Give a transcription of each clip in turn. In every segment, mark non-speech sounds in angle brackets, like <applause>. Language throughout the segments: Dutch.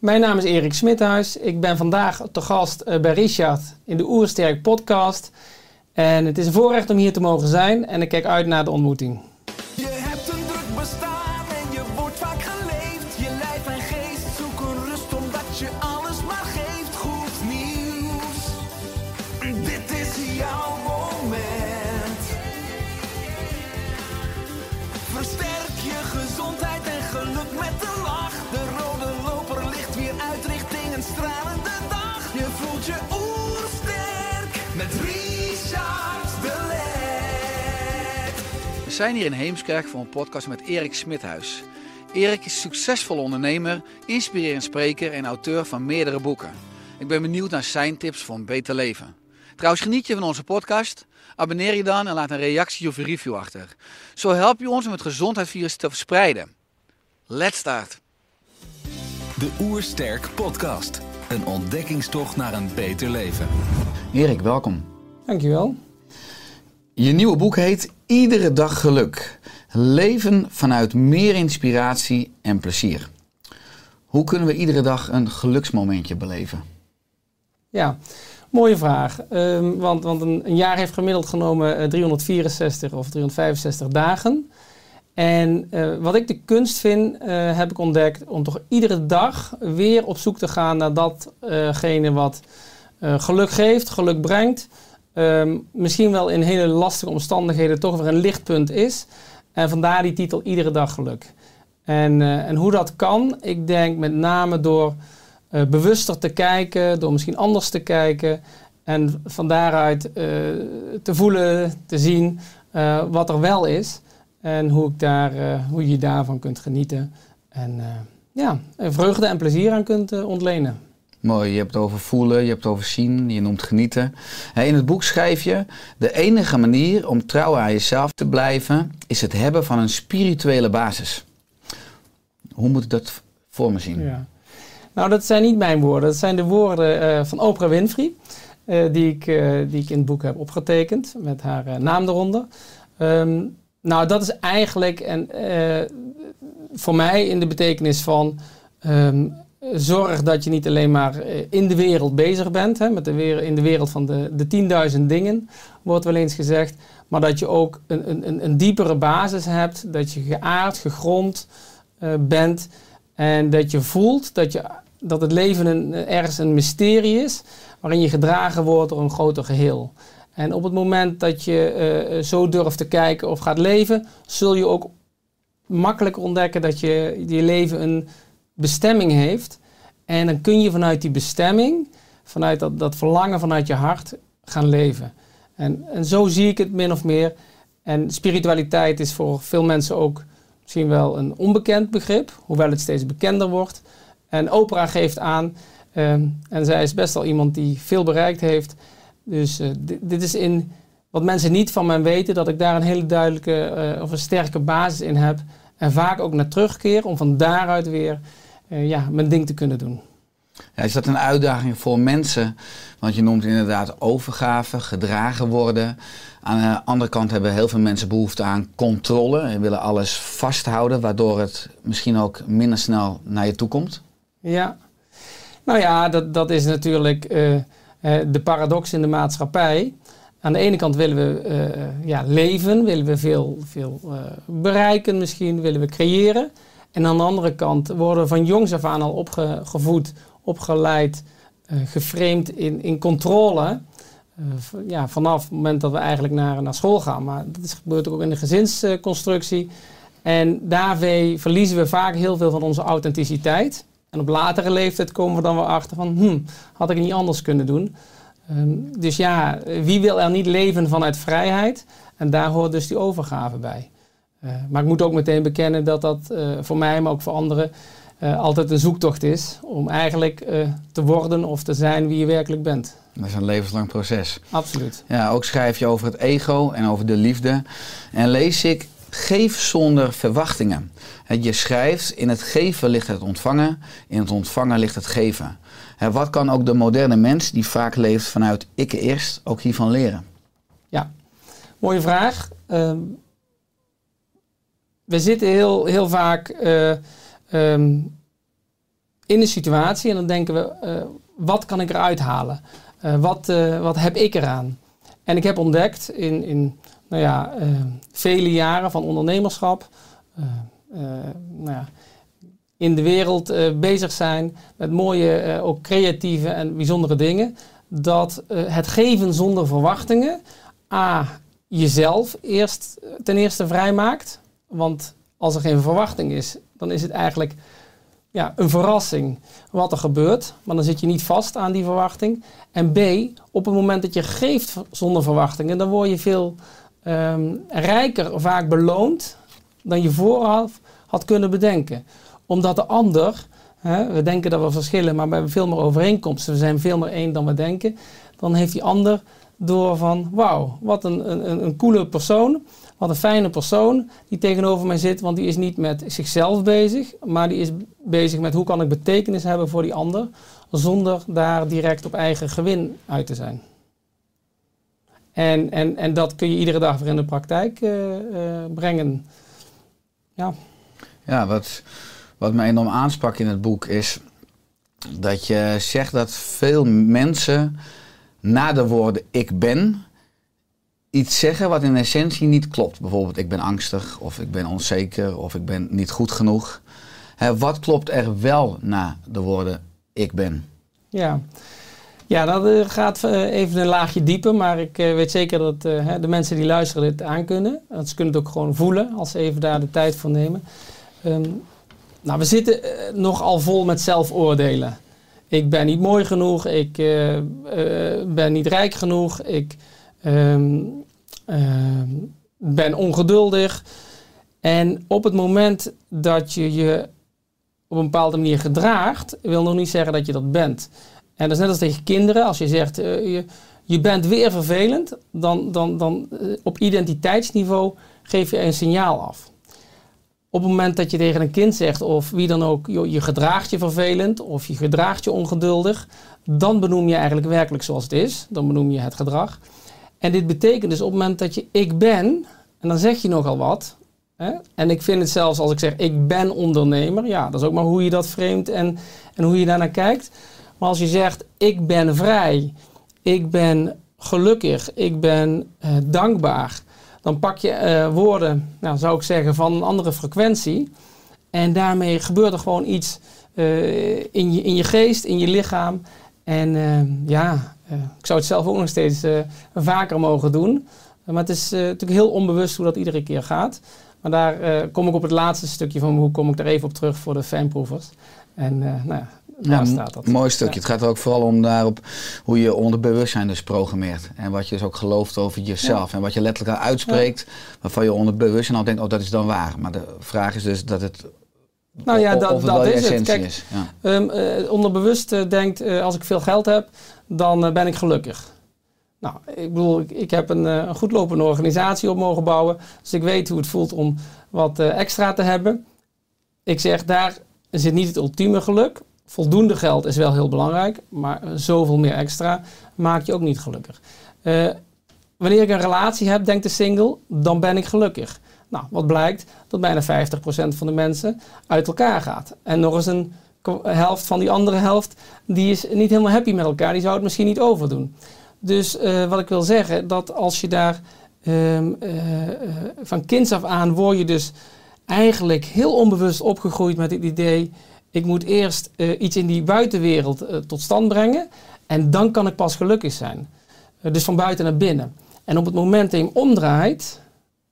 Mijn naam is Erik Smithuis. Ik ben vandaag te gast eh, bij Richard in de Oersterk podcast. En het is een voorrecht om hier te mogen zijn en ik kijk uit naar de ontmoeting. Zijn hier in Heemskerk voor een podcast met Erik Smithuis. Erik is succesvol ondernemer, inspirerend spreker en auteur van meerdere boeken. Ik ben benieuwd naar zijn tips voor een beter leven. Trouwens, geniet je van onze podcast? Abonneer je dan en laat een reactie of een review achter. Zo help je ons om het gezondheidsvirus te verspreiden. Let's start! De Oersterk Podcast. Een ontdekkingstocht naar een beter leven. Erik, welkom. Dankjewel. Je nieuwe boek heet Iedere dag geluk. Leven vanuit meer inspiratie en plezier. Hoe kunnen we iedere dag een geluksmomentje beleven? Ja, mooie vraag. Ehm, want want een, een jaar heeft gemiddeld genomen eh, 364 of 365 dagen. En eh, wat ik de kunst vind, eh, heb ik ontdekt om toch iedere dag weer op zoek te gaan naar datgene wat eh, geluk geeft, geluk brengt. Ehm, misschien wel in hele lastige omstandigheden toch weer een lichtpunt is. En vandaar die titel Iedere dag geluk. En, eh, en hoe dat kan, ik denk met name door eh, bewuster te kijken, door misschien anders te kijken. En van daaruit eh, te voelen, te zien wat er wel is. En hoe, ik daar, hoe je daarvan kunt genieten. En ja, vreugde en plezier aan kunt ontlenen. Mooi, je hebt het over voelen, je hebt het over zien, je noemt genieten. In het boek schrijf je: De enige manier om trouw aan jezelf te blijven is het hebben van een spirituele basis. Hoe moet ik dat voor me zien? Ja. Nou, dat zijn niet mijn woorden. Dat zijn de woorden eh, van Oprah Winfrey. eh, die, ik, eh, die ik in het boek heb opgetekend. Met haar naam eronder. Ehm, nou, dat is eigenlijk en, voor mij in de betekenis van... ehm, zorg dat je niet alleen maar eh, in de wereld bezig bent. Hè, met de in de wereld van de, de 10.000 dingen, wordt wel eens gezegd. Maar dat je ook een, een- een, een diepere basis hebt. Dat je geaard, gegrond eh, bent. En dat je voelt dat, je, dat het leven een, ergens een mysterie is. Waarin je gedragen wordt door een groter geheel. En op het moment dat je eh, zo durft te kijken of gaat leven, zul je ook makkelijk ontdekken dat je, je leven een bestemming heeft. En dan kun je vanuit die bestemming, vanuit dat, dat verlangen vanuit je hart, gaan leven. En, en zo zie ik het min of meer. En spiritualiteit is voor veel mensen ook misschien wel een onbekend begrip, hoewel het steeds bekender wordt. En Oprah geeft aan, ehm, en zij is best wel iemand die veel bereikt heeft. Dus eh, dit, is in wat mensen niet van mij weten, dat ik daar een hele duidelijke eh, of een sterke basis in heb. En vaak ook naar terugkeer om van daaruit weer ja, mijn ding te kunnen doen. Ja, is dat een uitdaging voor mensen? Want je noemt inderdaad overgave, gedragen worden. Aan de andere kant hebben heel veel mensen behoefte aan controle en willen alles vasthouden, waardoor het misschien ook minder snel naar je toe komt. Ja, nou ja, dat, dat is natuurlijk eh, eh, de paradox in de maatschappij. Aan de ene kant willen we eh, ja, leven, willen we veel, veel eh, bereiken misschien, willen we creëren. En aan de andere kant worden van jongs af aan al opgevoed, opgeleid, geframed in, in controle. Eh, ja, vanaf het moment dat we eigenlijk naar, naar school gaan. Maar dat is, gebeurt ook in de gezinsconstructie. En daarmee verliezen we vaak heel veel van onze authenticiteit. En op latere leeftijd komen we dan weer achter van, hm, had ik niet anders kunnen doen. Ehm, dus ja, wie wil er niet leven vanuit vrijheid? En daar hoort dus die overgave bij. Eh, maar ik moet ook meteen bekennen dat dat eh, voor mij, maar ook voor anderen, eh, altijd een zoektocht is om eigenlijk te worden of te zijn wie je werkelijk bent. Dat is een levenslang proces. Absoluut. Ja, ook schrijf je over het ego en over de liefde. En lees ik, geef zonder verwachtingen. Je schrijft, in het geven ligt het ontvangen, in het ontvangen ligt het geven. Wat kan ook de moderne mens, die vaak leeft vanuit ik eerst, ook hiervan leren? Ja, mooie vraag. Ehm, we zitten heel, heel vaak eh, ehm, in een situatie en dan denken we, eh, wat kan ik eruit halen? Eh, wat, wat heb ik eraan? En ik heb ontdekt in, in nou ja, eh, vele jaren van ondernemerschap, nou ja, in de wereld bezig zijn met mooie, ook creatieve en bijzondere dingen, dat het geven zonder verwachtingen A, jezelf eerst ten eerste vrijmaakt. Want als er geen verwachting is, dan is het eigenlijk ja, een verrassing wat er gebeurt. Maar dan zit je niet vast aan die verwachting. En B, op het moment dat je geeft zonder verwachtingen, dan word je veel ehm, rijker vaak beloond dan je vooraf had kunnen bedenken. Omdat de ander, hè, we denken dat we verschillen, maar we hebben veel meer overeenkomsten. We zijn veel meer één dan we denken. Dan heeft die ander door van, wauw, wat een, een, een coole persoon. Wat een fijne persoon die tegenover mij zit. Want die is niet met zichzelf bezig, maar die is bezig met hoe kan ik betekenis hebben voor die ander. Zonder daar direct op eigen gewin uit te zijn. En, en, en dat kun je iedere dag weer in de praktijk eh, eh, brengen. Ja, Ja, wat, wat me enorm aansprak in het boek is dat je zegt dat veel mensen na de woorden ik ben iets zeggen wat in essentie niet klopt. Bijvoorbeeld ik ben angstig of ik ben onzeker of ik ben niet goed genoeg. Hè, wat klopt er wel na de woorden ik ben? ja. ja dat eh, gaat eh, even een laagje dieper, maar ik eh, weet zeker dat de mensen die luisteren dit aankunnen. Want ze kunnen het ook gewoon voelen als ze even daar de tijd voor nemen. Ehm, nou, we zitten nogal vol met zelfoordelen. Ik ben niet mooi genoeg, ik ben niet rijk genoeg, ik ehm, ehm, ben ongeduldig. En op het moment dat je je op een bepaalde manier gedraagt, wil nog niet zeggen dat je dat bent. En dat is net als tegen kinderen, als je zegt eh, je, je bent weer vervelend, dan, dan, dan eh, op identiteitsniveau geef je een signaal af. Op het moment dat je tegen een kind zegt, of wie dan ook, je gedraagt je vervelend of je gedraagt je ongeduldig, dan benoem je eigenlijk werkelijk zoals het is. Dan benoem je het gedrag. En dit betekent dus op het moment dat je ik ben, en dan zeg je nogal wat. Hè? En ik vind het zelfs als ik zeg ik ben ondernemer, ja, dat is ook maar hoe je dat framet en, en hoe je daarnaar kijkt. Maar als je zegt ik ben vrij, ik ben gelukkig, ik ben eh, dankbaar, dan pak je eh, woorden, nou, zou ik zeggen, van een andere frequentie. En daarmee gebeurt er gewoon iets eh, in, je, in je geest, in je lichaam. En eh, ja, eh, ik zou het zelf ook nog steeds eh, vaker mogen doen. maar het is eh, natuurlijk heel onbewust hoe dat iedere keer gaat. Maar daar kom ik op het laatste stukje van hoe kom ik daar even op terug voor de fanproevers. En nou ja, staat dat. Mooi stukje. Ja. Het gaat er ook vooral om daarop hoe je onderbewustzijn dus programmeert. En wat je dus ook gelooft over jezelf. En wat je letterlijk uitspreekt, waarvan je onderbewustzijn al denkt, oh dat is dan waar. Maar de vraag is dus dat het, Nou ja, dat- of dat is het. Kijk, is. Ja. Ehm, eh, onderbewust eh, denkt, eh, als ik veel geld heb, dan ben ik gelukkig. Nou, ik bedoel, ik, ik heb een, een goed lopende organisatie op mogen bouwen. Dus ik weet hoe het voelt om wat extra te hebben. Ik zeg, daar zit niet het ultieme geluk. Voldoende geld is wel heel belangrijk, maar zoveel meer extra maakt je ook niet gelukkig. Wanneer ik een relatie heb, denkt de single, dan ben ik gelukkig. Nou, wat blijkt? Dat bijna 50% van de mensen uit elkaar gaat. En nog eens een helft van die andere helft, die is niet helemaal happy met elkaar. Die zou het misschien niet overdoen. Dus eh, wat ik wil zeggen, dat als je daar ehm, eh, van kinds af aan word je dus eigenlijk heel onbewust opgegroeid met het idee, ik moet eerst eh, iets in die buitenwereld tot stand brengen en dan kan ik pas gelukkig zijn. Dus van buiten naar binnen. En op het moment dat je hem omdraait,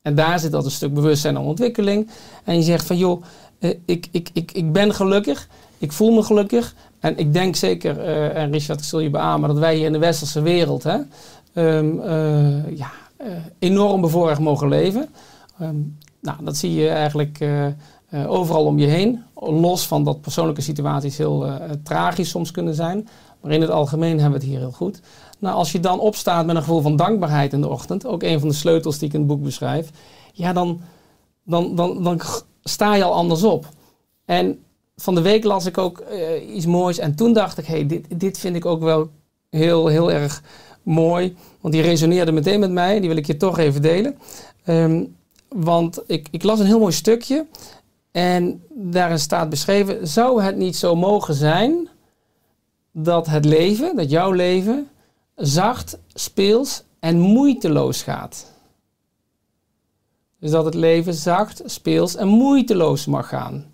en daar zit dat een stuk bewustzijn en ontwikkeling, en je zegt van joh, eh, ik, ik, ik, ik ben gelukkig, ik voel me gelukkig. En ik denk zeker, eh, en Richard, ik zul je beamen, dat wij hier in de westerse wereld hè, ehm, eh, ja, enorm bevoorrecht mogen leven. Ehm, nou, dat zie je eigenlijk overal om je heen. Los van dat persoonlijke situaties heel tragisch soms kunnen zijn. Maar in het algemeen hebben we het hier heel goed. Nou, als je dan opstaat met een gevoel van dankbaarheid in de ochtend, ook een van de sleutels die ik in het boek beschrijf, ja, dan, dan, dan, dan sta je al anders op. En van de week las ik ook eh, iets moois en toen dacht ik, hey, dit, dit vind ik ook wel heel, heel erg mooi. Want die resoneerde meteen met mij, die wil ik je toch even delen. Ehm, want ik, ik las een heel mooi stukje en daarin staat beschreven, zou het niet zo mogen zijn dat het leven, dat jouw leven, zacht, speels en moeiteloos gaat. Dus dat het leven zacht, speels en moeiteloos mag gaan.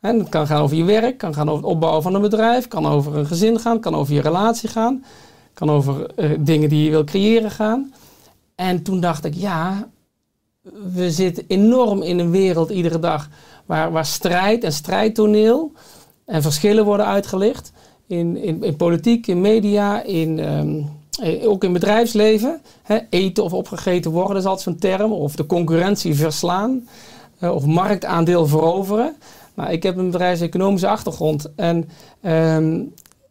En het kan gaan over je werk, kan gaan over het opbouwen van een bedrijf, kan over een gezin gaan, kan over je relatie gaan, kan over eh, dingen die je wil creëren gaan. En toen dacht ik, ja, we zitten enorm in een wereld iedere dag waar, waar strijd en strijdtoneel en verschillen worden uitgelicht. In, in, in politiek, in media, in, ehm, eh, ook in bedrijfsleven. Hè, eten of opgegeten worden is altijd zo'n term. Of de concurrentie verslaan. eh, of marktaandeel veroveren. Nou, ik heb een bedrijfseconomische achtergrond. En ehm,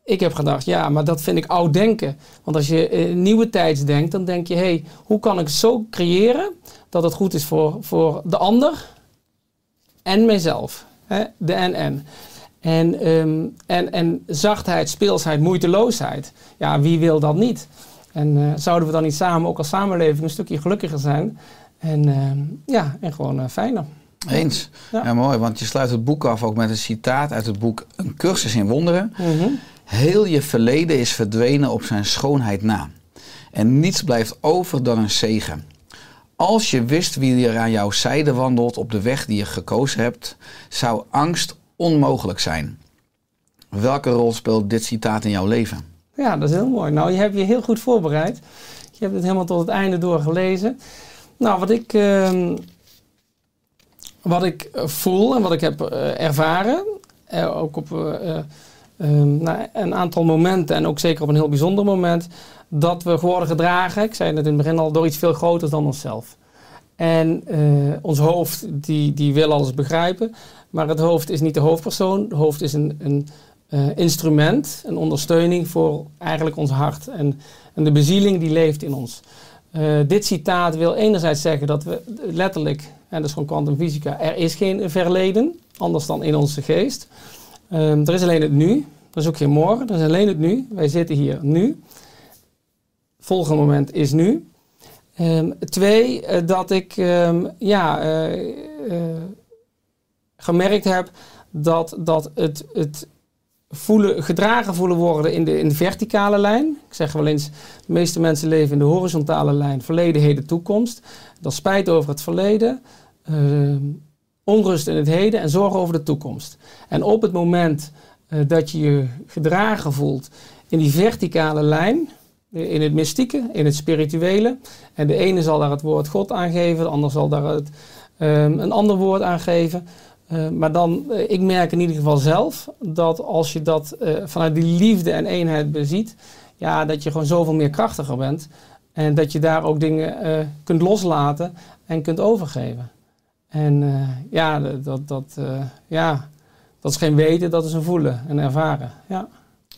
ik heb gedacht, ja, maar dat vind ik oud denken. Want als je eh, nieuwe tijds denkt, dan denk je... hey, hoe kan ik zo creëren dat het goed is voor, voor de ander en mijzelf? Hè? De en-en. En, ehm, en, en zachtheid, speelsheid, moeiteloosheid. Ja, wie wil dat niet? En eh, zouden we dan niet samen, ook als samenleving, een stukje gelukkiger zijn? En, ehm, ja, en gewoon eh, fijner. Eens. Ja. Ja. mooi, want je sluit het boek af ook met een citaat uit het boek Een cursus in wonderen. Mhm. Heel je verleden is verdwenen op zijn schoonheid na. En niets blijft over dan een zegen. Als je wist wie er aan jouw zijde wandelt op de weg die je gekozen hebt, zou angst onmogelijk zijn. Welke rol speelt dit citaat in jouw leven? Ja, dat is heel mooi. Nou, je hebt je heel goed voorbereid. Je hebt het helemaal tot het einde doorgelezen. Nou, wat ik, ehm, wat ik eh, voel en wat ik heb eh, ervaren, eh, ook op eh, eh, ehm, nou, een aantal momenten en ook zeker op een heel bijzonder moment, dat we worden gedragen, ik zei het in het begin al, door iets veel groters dan onszelf. En ons hoofd, die, die wil alles begrijpen, maar het hoofd is niet de hoofdpersoon. Het hoofd is een, een eh, instrument, een ondersteuning voor eigenlijk ons hart. En, en de bezieling die leeft in ons. Eh, dit citaat wil enerzijds zeggen dat we letterlijk, en dat is gewoon kwantumfysica, er is geen verleden, anders dan in onze geest. Ehm, er is alleen het nu. Er is ook geen morgen, er is alleen het nu. Wij zitten hier nu. Volgende moment is nu. Ehm, twee, eh, dat ik ehm, ja, gemerkt heb dat, dat het, het voelen, gedragen voelen worden in de, in de verticale lijn. Ik zeg wel eens, de meeste mensen leven in de horizontale lijn, verleden, heden, toekomst. Dat spijt over het verleden, ehm, onrust in het heden en zorgen over de toekomst. En op het moment eh, dat je je gedragen voelt in die verticale lijn, in het mystieke, in het spirituele. En de ene zal daar het woord God aangeven, de ander zal daar het, ehm, een ander woord aangeven. Uh, maar dan, uh, ik merk in ieder geval zelf dat als je dat uh, vanuit die liefde en eenheid beziet, ja, dat je gewoon zoveel meer krachtiger bent. En dat je daar ook dingen kunt loslaten en kunt overgeven. En ja, dat, dat, ja, dat is geen weten, dat is een voelen en ervaren. Ja.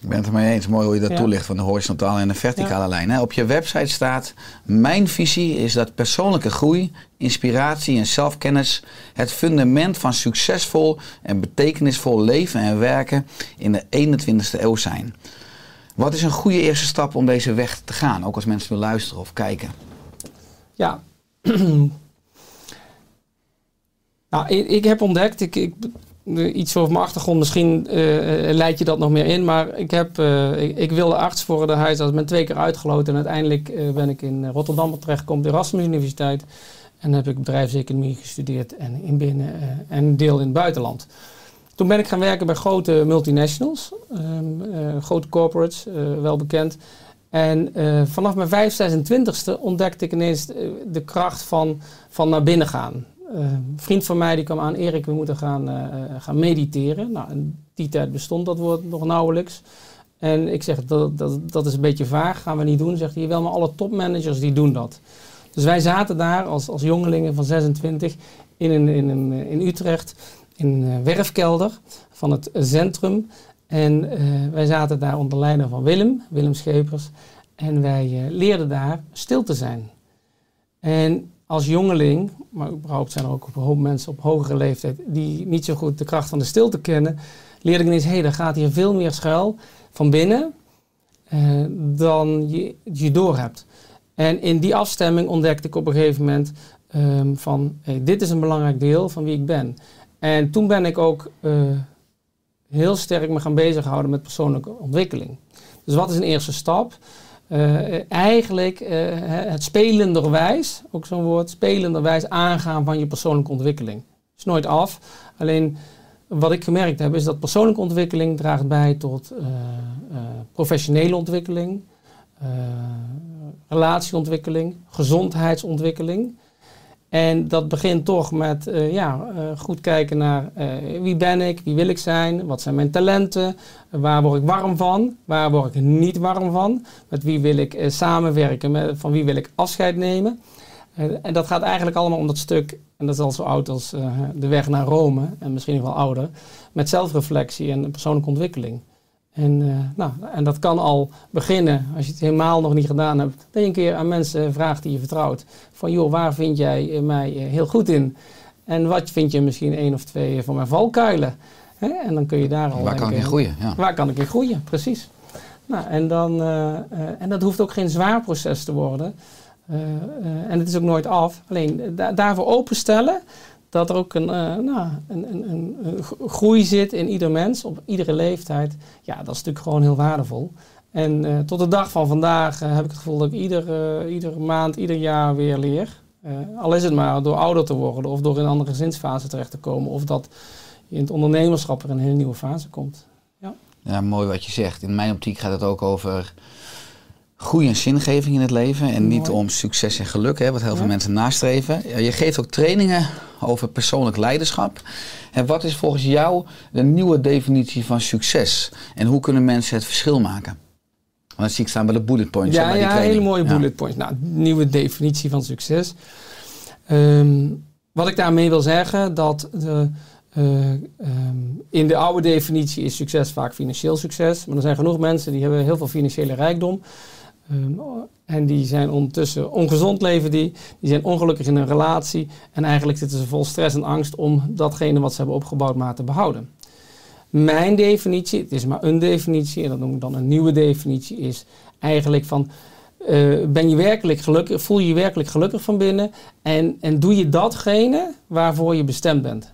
Ik ben het ermee eens. Mooi hoe je dat ja. toelicht van de horizontale en de verticale ja. lijn. Hè? Op je website staat: Mijn visie is dat persoonlijke groei, inspiratie en zelfkennis het fundament van succesvol en betekenisvol leven en werken in de 21ste eeuw zijn. Wat is een goede eerste stap om deze weg te gaan? Ook als mensen willen luisteren of kijken. Ja. <clears throat> nou, ik, ik, heb ontdekt, ik, ik iets over mijn achtergrond, misschien uh, leid je dat nog meer in. Maar ik, heb, ik, wilde arts worden, de huisarts. ben twee keer uitgeloten. En uiteindelijk ben ik in Rotterdam terechtgekomen, de Erasmus Universiteit. En heb ik bedrijfseconomie gestudeerd en in binnen en deel in het buitenland. Toen ben ik gaan werken bij grote multinationals, um, grote corporates, wel bekend. En vanaf mijn 25ste ontdekte ik ineens de kracht van, van naar binnen gaan. Een vriend van mij die kwam aan, Erik, we moeten gaan, uh, gaan mediteren. Nou, in die tijd bestond dat woord nog nauwelijks. En ik zeg, dat, dat, dat is een beetje vaag, gaan we niet doen. Zegt hij, wel, maar alle topmanagers die doen dat. Dus wij zaten daar als, als jongelingen van 26 in, een, in, een, in Utrecht in een werfkelder van het centrum. En eh, wij zaten daar onder leiding van Willem, Willem Schepers. En wij eh, leerden daar stil te zijn. En als jongeling, maar überhaupt zijn er ook mensen op hogere leeftijd die niet zo goed de kracht van de stilte kennen, leerde ik ineens, hé, hey, gaat hier veel meer schuil van binnen uh, dan je, je door hebt. En in die afstemming ontdekte ik op een gegeven moment um, van, dit is een belangrijk deel van wie ik ben. En toen ben ik ook uh, heel sterk me gaan bezighouden met persoonlijke ontwikkeling. Dus wat is een eerste stap? Uh, eigenlijk uh, het spelenderwijs, ook zo'n woord, spelenderwijs aangaan van je persoonlijke ontwikkeling. is nooit af. Alleen wat ik gemerkt heb is dat persoonlijke ontwikkeling draagt bij tot uh, professionele ontwikkeling, relatieontwikkeling, gezondheidsontwikkeling. En dat begint toch met uh, ja, uh, goed kijken naar uh, wie ben ik, wie wil ik zijn, wat zijn mijn talenten, waar word ik warm van, waar word ik niet warm van, met wie wil ik samenwerken, met, van wie wil ik afscheid nemen. en dat gaat eigenlijk allemaal om dat stuk, en dat is al zo oud als de weg naar Rome, en misschien wel ouder, met zelfreflectie en persoonlijke ontwikkeling. En, uh, nou, en dat kan al beginnen, als je het helemaal nog niet gedaan hebt, dat je een keer aan mensen vraagt die je vertrouwt. Van joh, waar vind jij eh, mij eh, heel goed in? En wat vind je misschien één of twee van mijn valkuilen? Hè? En dan kun je daar al. Waar kan ik in groeien? Ja. Waar kan ik in groeien, precies. Nou, en, dan, uh, uh, en dat hoeft ook geen zwaar proces te worden. En het is ook nooit af. Alleen da daarvoor openstellen dat er ook een, uh, nou, een, een, een, groei zit in ieder mens, op iedere leeftijd. Ja, dat is natuurlijk gewoon heel waardevol. En uh, tot de dag van vandaag uh, heb ik het gevoel dat ik ieder, iedere maand, ieder jaar weer leer. al is het maar door ouder te worden of door in een andere gezinsfase terecht te komen. Of dat in het ondernemerschap er een hele nieuwe fase komt. Ja. ja, mooi wat je zegt. In mijn optiek gaat het ook over groei en zingeving in het leven. En niet om succes en geluk, hè, wat heel veel mensen nastreven. Je geeft ook trainingen over persoonlijk leiderschap. En wat is volgens jou de nieuwe definitie van succes? En hoe kunnen mensen het verschil maken? Want dat zie ik staan bij de bullet points. Ja, ja hele mooie ja. bullet points. Nou, nieuwe definitie van succes. Um, wat ik daarmee wil zeggen, dat de, uh, um, in de oude definitie is succes vaak financieel succes. Maar er zijn genoeg mensen die hebben heel veel financiële rijkdom. Um, en die zijn ondertussen ongezond leven die. Die zijn ongelukkig in een relatie. En eigenlijk zitten ze vol stress en angst om datgene wat ze hebben opgebouwd maar te behouden. Mijn definitie, het is maar een definitie, en dat noem ik dan een nieuwe definitie, is eigenlijk van uh, ben je werkelijk gelukkig, voel je je werkelijk gelukkig van binnen en, en doe je datgene waarvoor je bestemd bent.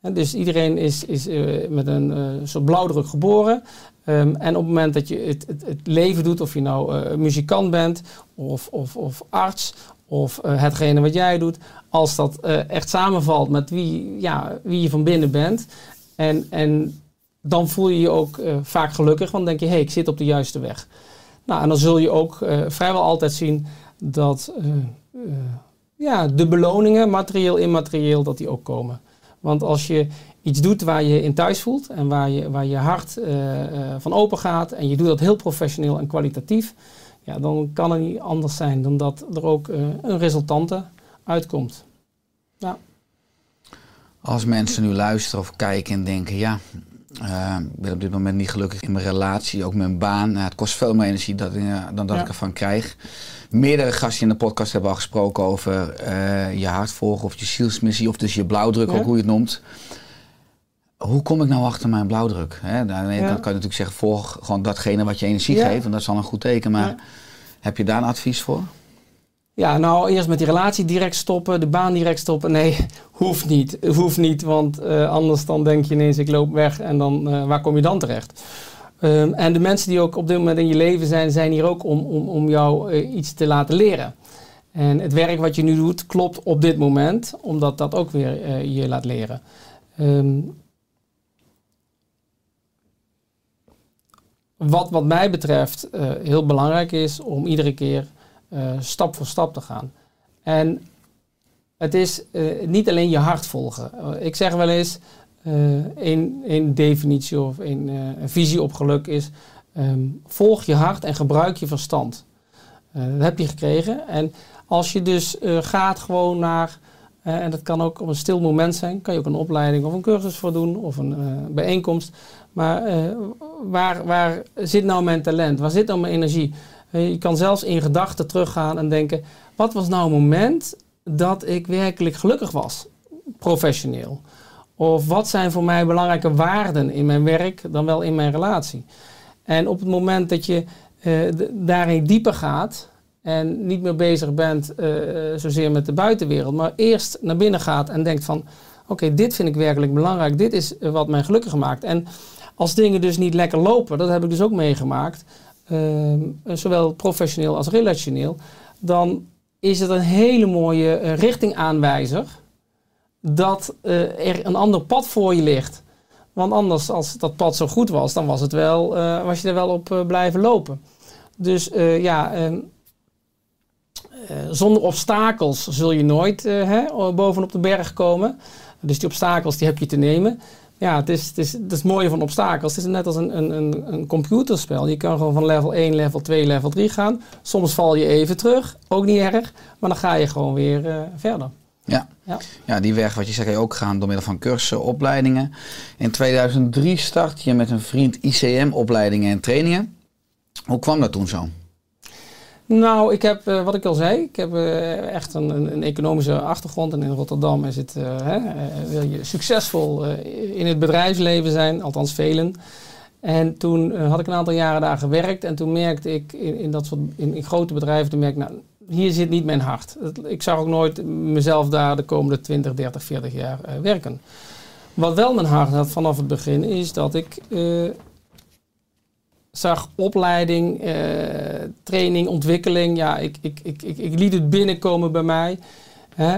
En dus iedereen is, is uh, met een uh, soort blauwdruk geboren. Um, en op het moment dat je het, het, leven doet, of je nou uh, muzikant bent, of, of, of arts, of hetgene wat jij doet, als dat echt samenvalt met wie, ja, wie je van binnen bent, en, en dan voel je je ook vaak gelukkig, want dan denk je, hé, hey, ik zit op de juiste weg. Nou, en dan zul je ook vrijwel altijd zien dat ja, de beloningen, materieel, immaterieel, dat die ook komen. Want als je iets doet waar je in thuis voelt en waar je, waar je hart uh, uh, van open gaat en je doet dat heel professioneel en kwalitatief, ja, dan kan het niet anders zijn dan dat er ook uh, een resultante uitkomt. Ja. Als mensen nu luisteren of kijken en denken, ja, ik ben op dit moment niet gelukkig in mijn relatie, ook mijn baan. Nou, het kost veel meer energie dat, dan dat ja. ik ervan krijg. Meerdere gasten in de podcast hebben al gesproken over uh, je hart volgen of je zielsmissie of dus je blauwdruk, ja. ook hoe je het noemt. Hoe kom ik nou achter mijn blauwdruk? Hè? Ja. kant kan je natuurlijk zeggen, volg gewoon datgene wat je energie geeft, want dat is al een goed teken. Maar heb je daar een advies voor? Ja, nou eerst met die relatie direct stoppen, de baan direct stoppen. Nee, <laughs> hoeft niet. Hoeft niet, want uh, anders dan denk je ineens ik loop weg en dan uh, waar kom je dan terecht? Um, en de mensen die ook op dit moment in je leven zijn, zijn hier ook om, om, om jou uh, iets te laten leren. En het werk wat je nu doet klopt op dit moment, omdat dat ook weer je laat leren. Um, wat, wat mij betreft uh, heel belangrijk is om iedere keer stap voor stap te gaan. En het is niet alleen je hart volgen. ik zeg wel eens, een, een definitie of een, visie op geluk is: um, volg je hart en gebruik je verstand. Dat heb je gekregen. En als je dus gaat gewoon naar Eh, en dat kan ook op een stil moment zijn. Kan je ook een opleiding of een cursus voor doen of een eh, bijeenkomst. Maar eh, waar, waar zit nou mijn talent? Waar zit nou mijn energie? Eh, je kan zelfs in gedachten teruggaan en denken: wat was nou een moment dat ik werkelijk gelukkig was, professioneel? Of wat zijn voor mij belangrijke waarden in mijn werk dan wel in mijn relatie? En op het moment dat je eh, daarin dieper gaat en niet meer bezig bent eh, eh, zozeer met de buitenwereld, maar eerst naar binnen gaat en denkt van oké, dit vind ik werkelijk belangrijk, dit is eh, wat mij gelukkig maakt. En als dingen dus niet lekker lopen, dat heb ik dus ook meegemaakt, ehm, eh, zowel professioneel als relationeel, dan is het een hele mooie richtingaanwijzer dat er een ander pad voor je ligt. Want anders, als dat pad zo goed was, dan was, het wel, was je er wel op blijven lopen. Dus ja, ehm, eh, zonder obstakels zul je nooit eh, hè, bovenop de berg komen. Dus die obstakels die heb je te nemen. Ja, het is het, is, het, is het mooie van obstakels. Het is net als een, een, een, computerspel. Je kan gewoon van level 1, level 2, level 3 gaan. Soms val je even terug, ook niet erg. Maar dan ga je gewoon weer eh, verder. Ja. Ja. ja, die weg wat je zegt, ook gaan door middel van cursussen, opleidingen. In 2003 start je met een vriend ICM-opleidingen en trainingen. Hoe kwam dat toen zo? Nou, ik heb, eh, wat ik al zei, ik heb eh, echt een, een, economische achtergrond. En in Rotterdam is het, eh, hè, wil je succesvol in het bedrijfsleven zijn, althans velen. En toen had ik een aantal jaren daar gewerkt. En toen merkte ik in, in, dat soort, in, in grote bedrijven, toen merkte ik, nou, hier zit niet mijn hart. Ik zag ook nooit mezelf daar de komende 20, 30, 40 jaar werken. Wat wel mijn hart had vanaf het begin, is dat ik zag opleiding, eh, training, ontwikkeling. Ja, ik, ik, ik, ik, liet het binnenkomen bij mij.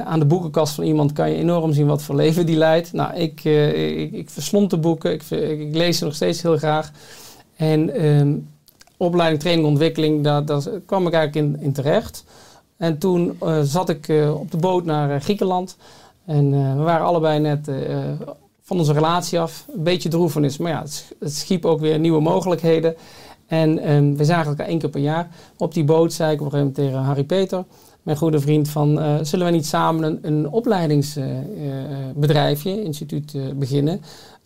Aan de boekenkast van iemand kan je enorm zien wat voor leven die leidt. Nou, ik, eh, ik, ik verslond de boeken, ik, ik, lees ze nog steeds heel graag. En ehm, opleiding, training, ontwikkeling, daar, kwam ik eigenlijk in, terecht. En toen eh, zat ik op de boot naar Griekenland. En we waren allebei net van onze relatie af. Een beetje droefenis, maar ja, het, sch- het schiep ook weer nieuwe mogelijkheden. En ehm, we zagen elkaar één keer per jaar. Op die boot zei ik op een gegeven moment tegen Harry Peter, mijn goede vriend, van eh, zullen we niet samen een, een opleidingsbedrijfje, instituut, eh, beginnen?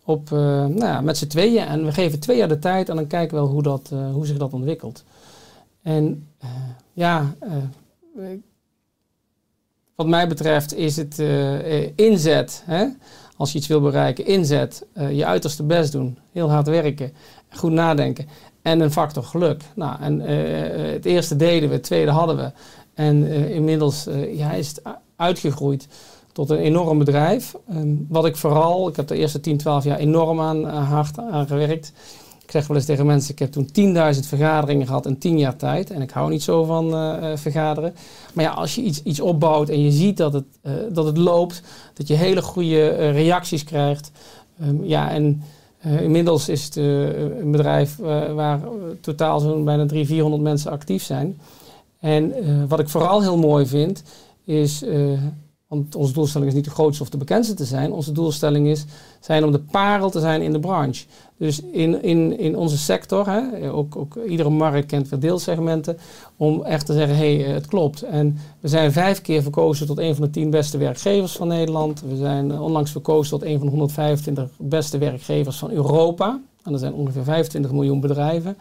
Op, eh, nou ja, met z'n tweeën. En we geven twee jaar de tijd en dan kijken we wel hoe, dat, eh, hoe zich dat ontwikkelt. En eh, ja, eh, wat mij betreft is het eh, eh, inzet. Hè? Als je iets wil bereiken, inzet. eh, je uiterste best doen. Heel hard werken. Goed nadenken. En een factor geluk. Nou, en eh, het eerste deden we, het tweede hadden we. En eh, inmiddels eh, ja, is het uitgegroeid tot een enorm bedrijf. Ehm, wat ik vooral, ik heb de eerste 10, 12 jaar enorm aan, eh, hard aan gewerkt. Ik zeg wel eens tegen mensen, ik heb toen 10.000 vergaderingen gehad in 10 jaar tijd. En ik hou niet zo van eh, eh, vergaderen. Maar ja, als je iets, iets opbouwt en je ziet dat het, eh, dat het loopt, dat je hele goede reacties krijgt. Ehm, ja, en inmiddels is het een bedrijf waar totaal zo'n bijna 300, 400 mensen actief zijn. En wat ik vooral heel mooi vind, is, want onze doelstelling is niet de grootste of de bekendste te zijn. Onze doelstelling is zijn om de parel te zijn in de branche. Dus in, in, in onze sector, hè, ook, ook iedere markt kent weer deelsegmenten, om echt te zeggen, hé, hey, het klopt. En we zijn vijf keer verkozen tot een van de tien beste werkgevers van Nederland. We zijn eh, onlangs verkozen tot een van de 125 beste werkgevers van Europa. En er zijn ongeveer 25 miljoen bedrijven.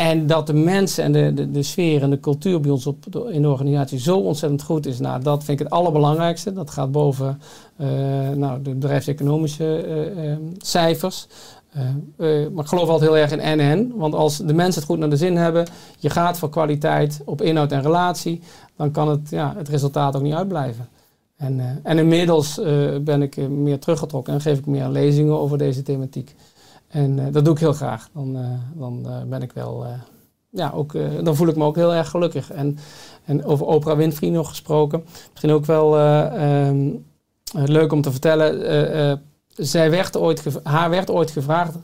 En dat de mensen en de, de, de sfeer en de cultuur bij ons op, in de organisatie zo ontzettend goed is, nou, dat vind ik het allerbelangrijkste. Dat gaat boven eh, nou, de bedrijfseconomische eh, eh, cijfers. Maar ik geloof altijd heel erg in en-en. Want als de mensen het goed naar de zin hebben, je gaat voor kwaliteit op inhoud en relatie, dan kan het, ja, het resultaat ook niet uitblijven. En, en inmiddels ben ik meer teruggetrokken en geef ik meer lezingen over deze thematiek. En eh, dat doe ik heel graag. Dan, eh, dan eh, ben ik wel, ja, ook, dan voel ik me ook heel erg gelukkig. En, en over Oprah Winfrey nog gesproken. Misschien ook wel eh, ehm, eh, leuk om te vertellen. zij werd ooit haar werd ooit gevraagd: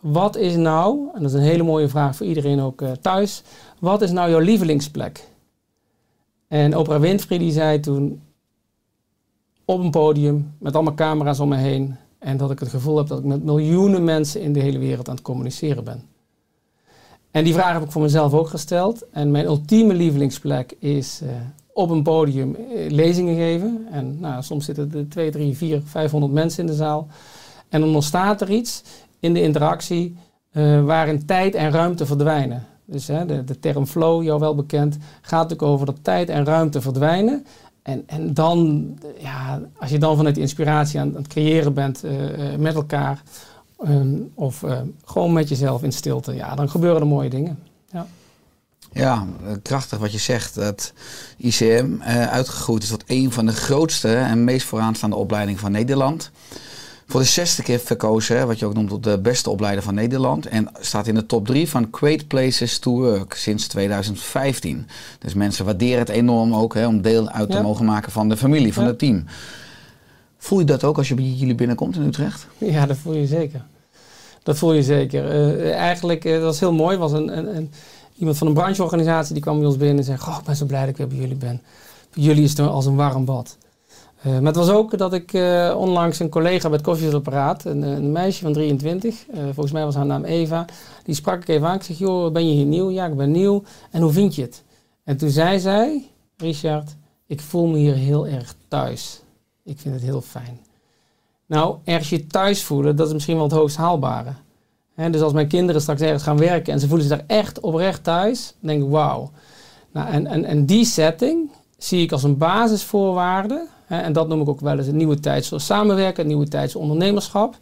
wat is nou, en dat is een hele mooie vraag voor iedereen ook thuis, wat is nou jouw lievelingsplek? En Oprah Winfrey die zei toen op een podium met allemaal camera's om me heen en dat ik het gevoel heb dat ik met miljoenen mensen in de hele wereld aan het communiceren ben. En die vraag heb ik voor mezelf ook gesteld. En mijn ultieme lievelingsplek is eh, op een podium eh, lezingen geven. En nou, soms zitten er 2, 3, 4, 500 mensen in de zaal. En dan ontstaat er iets in de interactie eh, waarin tijd en ruimte verdwijnen. Dus hè, de, de term flow, jou wel bekend, gaat natuurlijk over dat tijd en ruimte verdwijnen. En, en dan, ja, als je dan vanuit inspiratie aan, aan het creëren bent eh, eh, met elkaar, ehm, of eh, gewoon met jezelf in stilte, ja, dan gebeuren er mooie dingen. Ja. Ja, krachtig wat je zegt. Dat ICM uitgegroeid is tot een van de grootste en meest vooraanstaande opleidingen van Nederland. Voor de zesde keer verkozen, hè, wat je ook noemt tot de beste opleider van Nederland. En staat in de top 3 van Great Places to Work sinds 2015. Dus mensen waarderen het enorm ook hè, om deel uit te Ja. mogen maken van de familie, van Ja. het team. Voel je dat ook als je bij jullie binnenkomt in Utrecht? Ja, dat voel je zeker. Dat voel je zeker. Eh, eigenlijk, eh, dat was heel mooi. was een, een, een, iemand van een brancheorganisatie die kwam bij ons binnen en zei: Goh, ik ben zo blij dat ik weer bij jullie ben. Jullie is het als een warm bad. Eh, maar het was ook dat ik eh, onlangs een collega bij het koffiezetapparaat, een, een meisje van 23, eh, volgens mij was haar naam Eva, die sprak ik even aan. Ik zeg: Joh, ben je hier nieuw? Ja, ik ben nieuw. En hoe vind je het? En toen zei zij: Richard, ik voel me hier heel erg thuis. Ik vind het heel fijn. Nou, ergens je thuis voelen, dat is misschien wel het hoogst haalbare. Dus als mijn kinderen straks ergens gaan werken en ze voelen zich daar echt oprecht thuis, dan denk ik wauw. Nou, en, en, en die setting zie ik als een basisvoorwaarde. En dat noem ik ook wel eens een nieuwe tijds samenwerken, een nieuwe tijds ondernemerschap.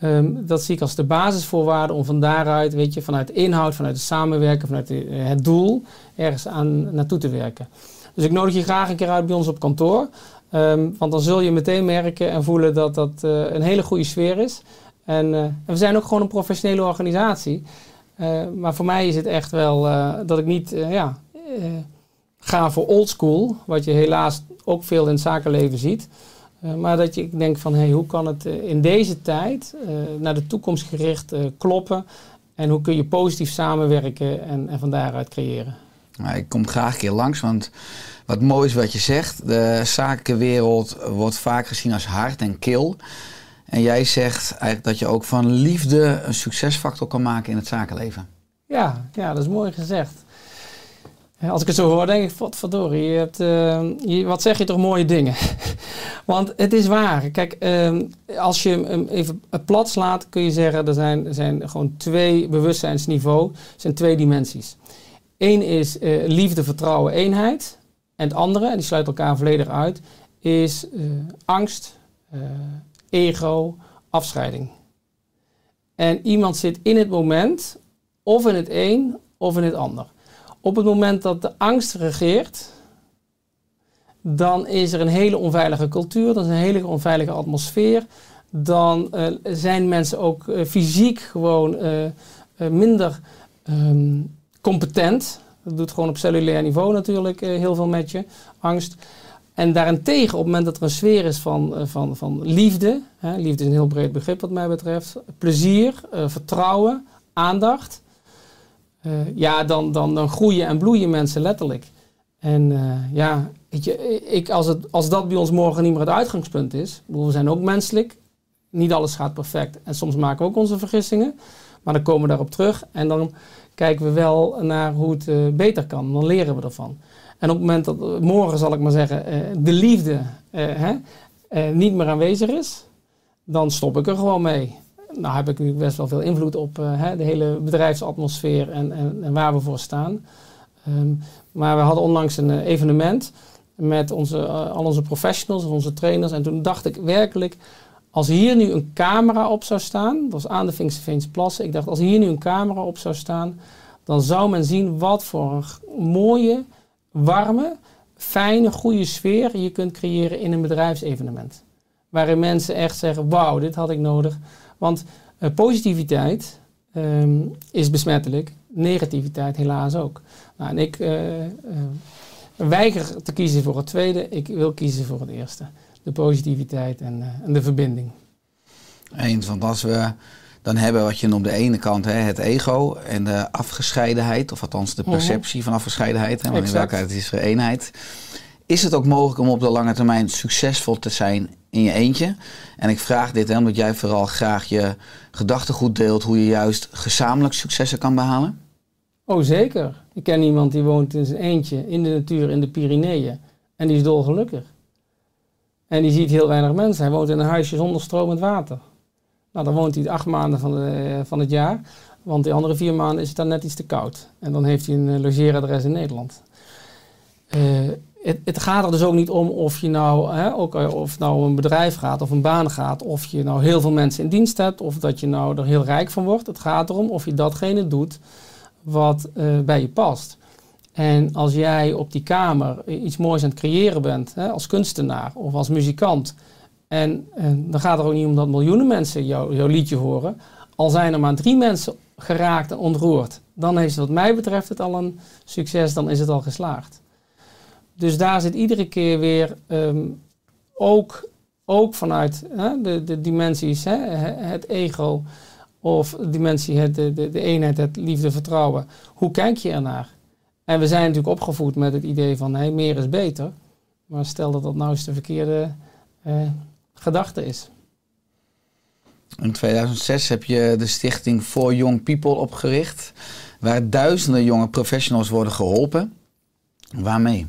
Ehm, dat zie ik als de basisvoorwaarde om van daaruit, weet je, vanuit de inhoud, vanuit het samenwerken, vanuit eh, het doel, ergens aan naartoe te werken. Dus ik nodig je graag een keer uit bij ons op kantoor. Ehm, want dan zul je meteen merken en voelen dat dat eh, een hele goede sfeer is. En, eh, en we zijn ook gewoon een professionele organisatie. Maar voor mij is het echt wel dat ik niet ja, ga voor oldschool. Wat je helaas ook veel in het zakenleven ziet. Eh, maar dat je denkt van hey, hoe kan het eh, in deze tijd eh, naar de toekomst gericht kloppen. En hoe kun je positief samenwerken en, en van daaruit creëren. Nou, ik kom graag een keer langs, want wat mooi is wat je zegt. De zakenwereld wordt vaak gezien als hard en kil. En jij zegt eigenlijk dat je ook van liefde een succesfactor kan maken in het zakenleven. Ja, ja, dat is mooi gezegd. Als ik het zo hoor, denk ik, je hebt, eh, je, wat zeg je toch mooie dingen. <laughs> Want het is waar. Kijk, ehm, als je hem even plat slaat, kun je zeggen, er zijn, er zijn gewoon twee bewustzijnsniveau, er zijn twee dimensies. Eén is eh, liefde, vertrouwen, eenheid. En het andere, en die sluit elkaar volledig uit, is eh, angst, ego, afscheiding. En iemand zit in het moment, of in het een, of in het ander. Op het moment dat de angst regeert, dan is er een hele onveilige cultuur, dan is een hele onveilige atmosfeer. Dan eh, zijn mensen ook eh, fysiek gewoon eh, minder ehm, competent. Dat doet gewoon op cellulair niveau natuurlijk heel veel met je, angst. En daarentegen, op het moment dat er een sfeer is van, van, van liefde, hè, liefde is een heel breed begrip wat mij betreft, plezier, vertrouwen, aandacht, eh, ja, dan, dan, dan groeien en bloeien mensen letterlijk. En eh, ja, weet je, ik, als, het, als dat bij ons morgen niet meer het uitgangspunt is, bedoel, we zijn ook menselijk, niet alles gaat perfect en soms maken we ook onze vergissingen, maar dan komen we daarop terug en dan kijken we wel naar hoe het eh, beter kan, dan leren we ervan. En op het moment dat morgen, zal ik maar zeggen, de liefde hè, niet meer aanwezig is, dan stop ik er gewoon mee. Nou heb ik natuurlijk best wel veel invloed op eh, hè, de hele bedrijfsatmosfeer en, en, en waar we voor staan. Ehm, maar we hadden onlangs een eh, evenement met onze, eh, al onze professionals, onze trainers. En toen dacht ik werkelijk, als hier nu een camera op zou staan, dat was aan de Vinkse Plassen. Ik dacht, als hier nu een camera op zou staan, dan zou men zien wat voor een mooie, warme, fijne, goede sfeer je kunt creëren in een bedrijfsevenement. Waarin mensen echt zeggen, wauw, dit had ik nodig. Want eh, positiviteit ehm, is besmettelijk, negativiteit helaas ook. Nou, en ik eh, eh, weiger te kiezen voor het tweede, ik wil kiezen voor het eerste. De positiviteit en, en de verbinding. Eens, want als we dan hebben wat je noemt de ene kant hè, het ego en de afgescheidenheid, of althans de Mhm. perceptie van afgescheidenheid, hè, want in werkelijkheid is er eenheid. Is het ook mogelijk om op de lange termijn succesvol te zijn in je eentje? En ik vraag dit hè, omdat jij vooral graag je gedachtegoed deelt hoe je juist gezamenlijk successen kan behalen. Oh, zeker. Ik ken iemand die woont in zijn eentje in de natuur in de Pyreneeën. En die is dolgelukkig. En die ziet heel weinig mensen. Hij woont in een huisje zonder stromend water. Nou, dan woont hij acht maanden van, de, van het jaar. Want die andere vier maanden is het dan net iets te koud. En dan heeft hij een eh, logeeradres in Nederland. Eh, het, het gaat er dus ook niet om of je nou, hè, ook, eh, of het nou een bedrijf gaat of een baan gaat, of je nou heel veel mensen in dienst hebt, of dat je nou er heel rijk van wordt. Het gaat erom of je datgene doet wat eh, bij je past. En als jij op die kamer iets moois aan het creëren bent, hè, als kunstenaar of als muzikant, en, en dan gaat het er ook niet om dat miljoenen mensen jou, jouw liedje horen, al zijn er maar drie mensen geraakt en ontroerd, dan is wat mij betreft het al een succes, dan is het al geslaagd. Dus daar zit iedere keer weer ehm, ook, ook vanuit hè, de, de dimensies, hè, het ego of dimensie, het, de, de, de eenheid, het liefde, vertrouwen. Hoe kijk je ernaar? En we zijn natuurlijk opgevoed met het idee van hey, meer is beter. Maar stel dat dat nou eens de verkeerde eh, gedachte is. In 2006 heb je de stichting For Young People opgericht, waar duizenden jonge professionals worden geholpen. Waarmee?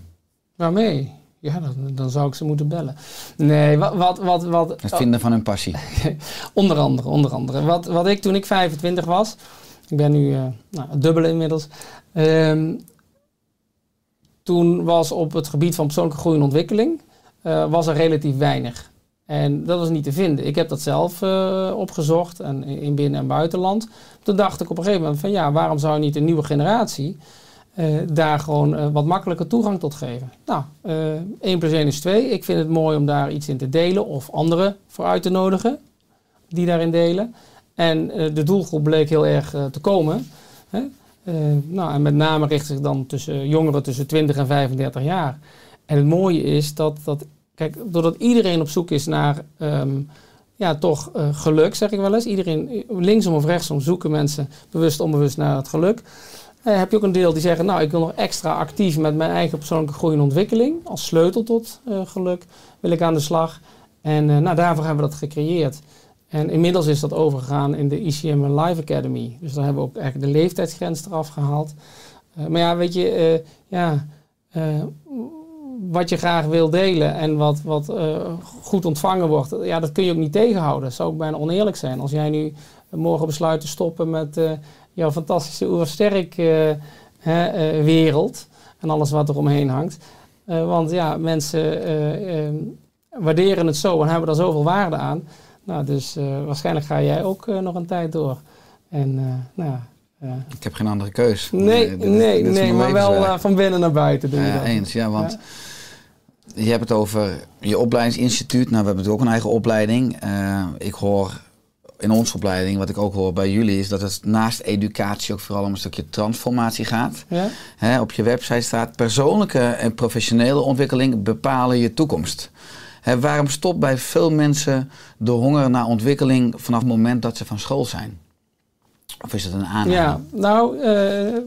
Waarmee? Ja, dan, dan zou ik ze moeten bellen. Nee, wat... wat, wat, wat Het vinden van hun passie. <laughs> onder andere, onder andere. Wat, wat ik toen ik 25 was, ik ben nu uh, nou, het dubbele inmiddels. Ehm, toen was op het gebied van persoonlijke groei en ontwikkeling, uh, was er relatief weinig. En dat was niet te vinden. Ik heb dat zelf uh, opgezocht en in binnen- en buitenland. Toen dacht ik op een gegeven moment van ja, waarom zou niet een nieuwe generatie uh, daar gewoon uh, wat makkelijker toegang tot geven. Nou, uh, 1 plus 1 is 2. Ik vind het mooi om daar iets in te delen of anderen voor uit te nodigen die daarin delen. En de doelgroep bleek heel erg te komen. Hè? nou, en met name richt zich dan tussen jongeren tussen 20 en 35 jaar. En het mooie is dat, dat kijk, doordat iedereen op zoek is naar um, ja, toch geluk, zeg ik wel eens. Iedereen, linksom of rechtsom, zoeken mensen bewust onbewust naar het geluk. Uh, heb je ook een deel die zeggen, nou ik wil nog extra actief met mijn eigen persoonlijke groei en ontwikkeling. Als sleutel tot uh, geluk wil ik aan de slag. En uh, nou, daarvoor hebben we dat gecreëerd. En inmiddels is dat overgegaan in de ICM Live Academy. Dus daar hebben we ook eigenlijk de leeftijdsgrens eraf gehaald. maar ja, weet je, ja, wat je graag wil delen en wat, wat goed ontvangen wordt, ja, dat kun je ook niet tegenhouden. Dat zou ook bijna oneerlijk zijn. Als jij nu morgen besluit te stoppen met jouw fantastische oersterk uh, uh, wereld en alles wat er omheen hangt. Uh, want ja, mensen ehm, waarderen het zo en hebben er zoveel waarde aan. Nou, dus waarschijnlijk ga jij ook nog een tijd door. En nou ja. ik heb geen andere keus. Nee, dit, nee, dit nee maar wel van binnen naar buiten. Doe je dat. Eens, ja, want ja. je hebt het over je opleidingsinstituut. Nou, we hebben natuurlijk ook een eigen opleiding. ik hoor in onze opleiding, wat ik ook hoor bij jullie, is dat het naast educatie ook vooral om een stukje transformatie gaat. Ja? He, op je website staat persoonlijke en professionele ontwikkeling bepalen je toekomst. He, waarom stopt bij veel mensen de honger naar ontwikkeling vanaf het moment dat ze van school zijn? Of is het een aanname? Ja, nou, uh,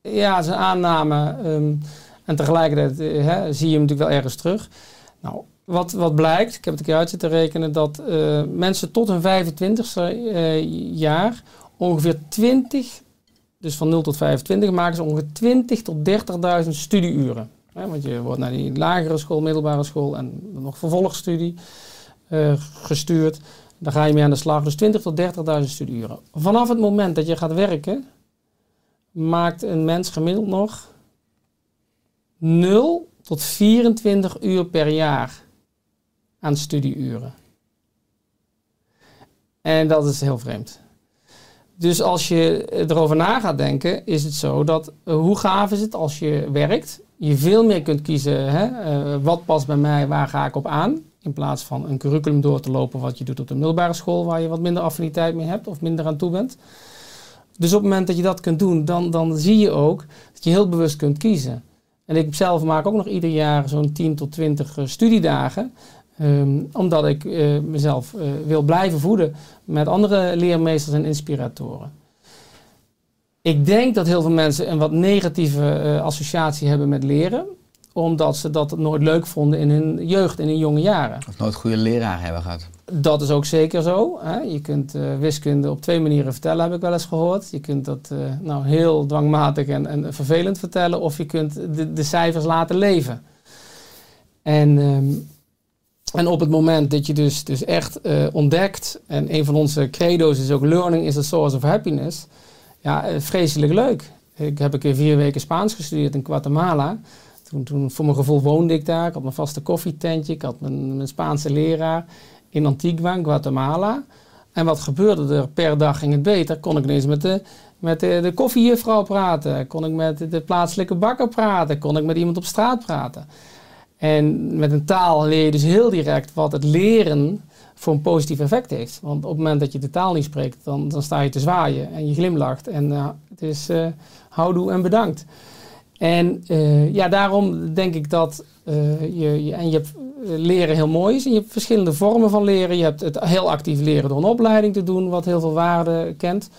ja, het is een aanname. Um, en tegelijkertijd uh, zie je hem natuurlijk wel ergens terug. Nou, wat, wat blijkt, ik heb het een keer uit zitten rekenen, dat uh, mensen tot hun 25ste uh, jaar ongeveer 20, dus van 0 tot 25, maken ze ongeveer 20 tot 30.000 studieuren. Hè, want je wordt naar die lagere school, middelbare school en nog vervolgstudie uh, gestuurd. Daar ga je mee aan de slag. Dus 20 tot 30.000 studieuren. Vanaf het moment dat je gaat werken, maakt een mens gemiddeld nog 0 tot 24 uur per jaar aan studieuren. En dat is heel vreemd. Dus als je erover na gaat denken, is het zo dat uh, hoe gaaf is het als je werkt, je veel meer kunt kiezen, hè, uh, wat past bij mij, waar ga ik op aan, in plaats van een curriculum door te lopen wat je doet op de middelbare school, waar je wat minder affiniteit mee hebt of minder aan toe bent. Dus op het moment dat je dat kunt doen, dan, dan zie je ook dat je heel bewust kunt kiezen. En ik zelf maak ook nog ieder jaar zo'n 10 tot 20 uh, studiedagen. Um, omdat ik uh, mezelf uh, wil blijven voeden met andere leermeesters en inspiratoren. Ik denk dat heel veel mensen een wat negatieve uh, associatie hebben met leren. omdat ze dat nooit leuk vonden in hun jeugd, in hun jonge jaren. Of nooit goede leraar hebben gehad. Dat is ook zeker zo. Hè? Je kunt eh, wiskunde op twee manieren vertellen, heb ik wel eens gehoord. Je kunt dat eh, nou, heel dwangmatig en, en vervelend vertellen, of je kunt de, de cijfers laten leven. En, ehm, en op het moment dat je dus, dus echt eh, ontdekt, en een van onze credo's is ook learning is a source of happiness. Ja, eh, vreselijk leuk. Ik heb een keer vier weken Spaans gestudeerd in Guatemala. Toen, toen, voor mijn gevoel woonde ik daar. Ik had mijn vaste koffietentje. Ik had mijn, Spaanse leraar in Antigua, in Guatemala. En wat gebeurde er? Per dag ging het beter. Kon ik ineens met de, met de, de koffiejuffrouw praten. Kon ik met de plaatselijke bakker praten. Kon ik met iemand op straat praten. En met een taal leer je dus heel direct wat het leren voor een positief effect heeft. Want op het moment dat je de taal niet spreekt, dan, dan sta je te zwaaien en je glimlacht. En uh, het is uh, houdoe en bedankt. En uh, ja, daarom denk ik dat je, je, en je hebt leren heel mooi is. En je hebt verschillende vormen van leren. Je hebt het heel actief leren door een opleiding te doen, wat heel veel waarde kent.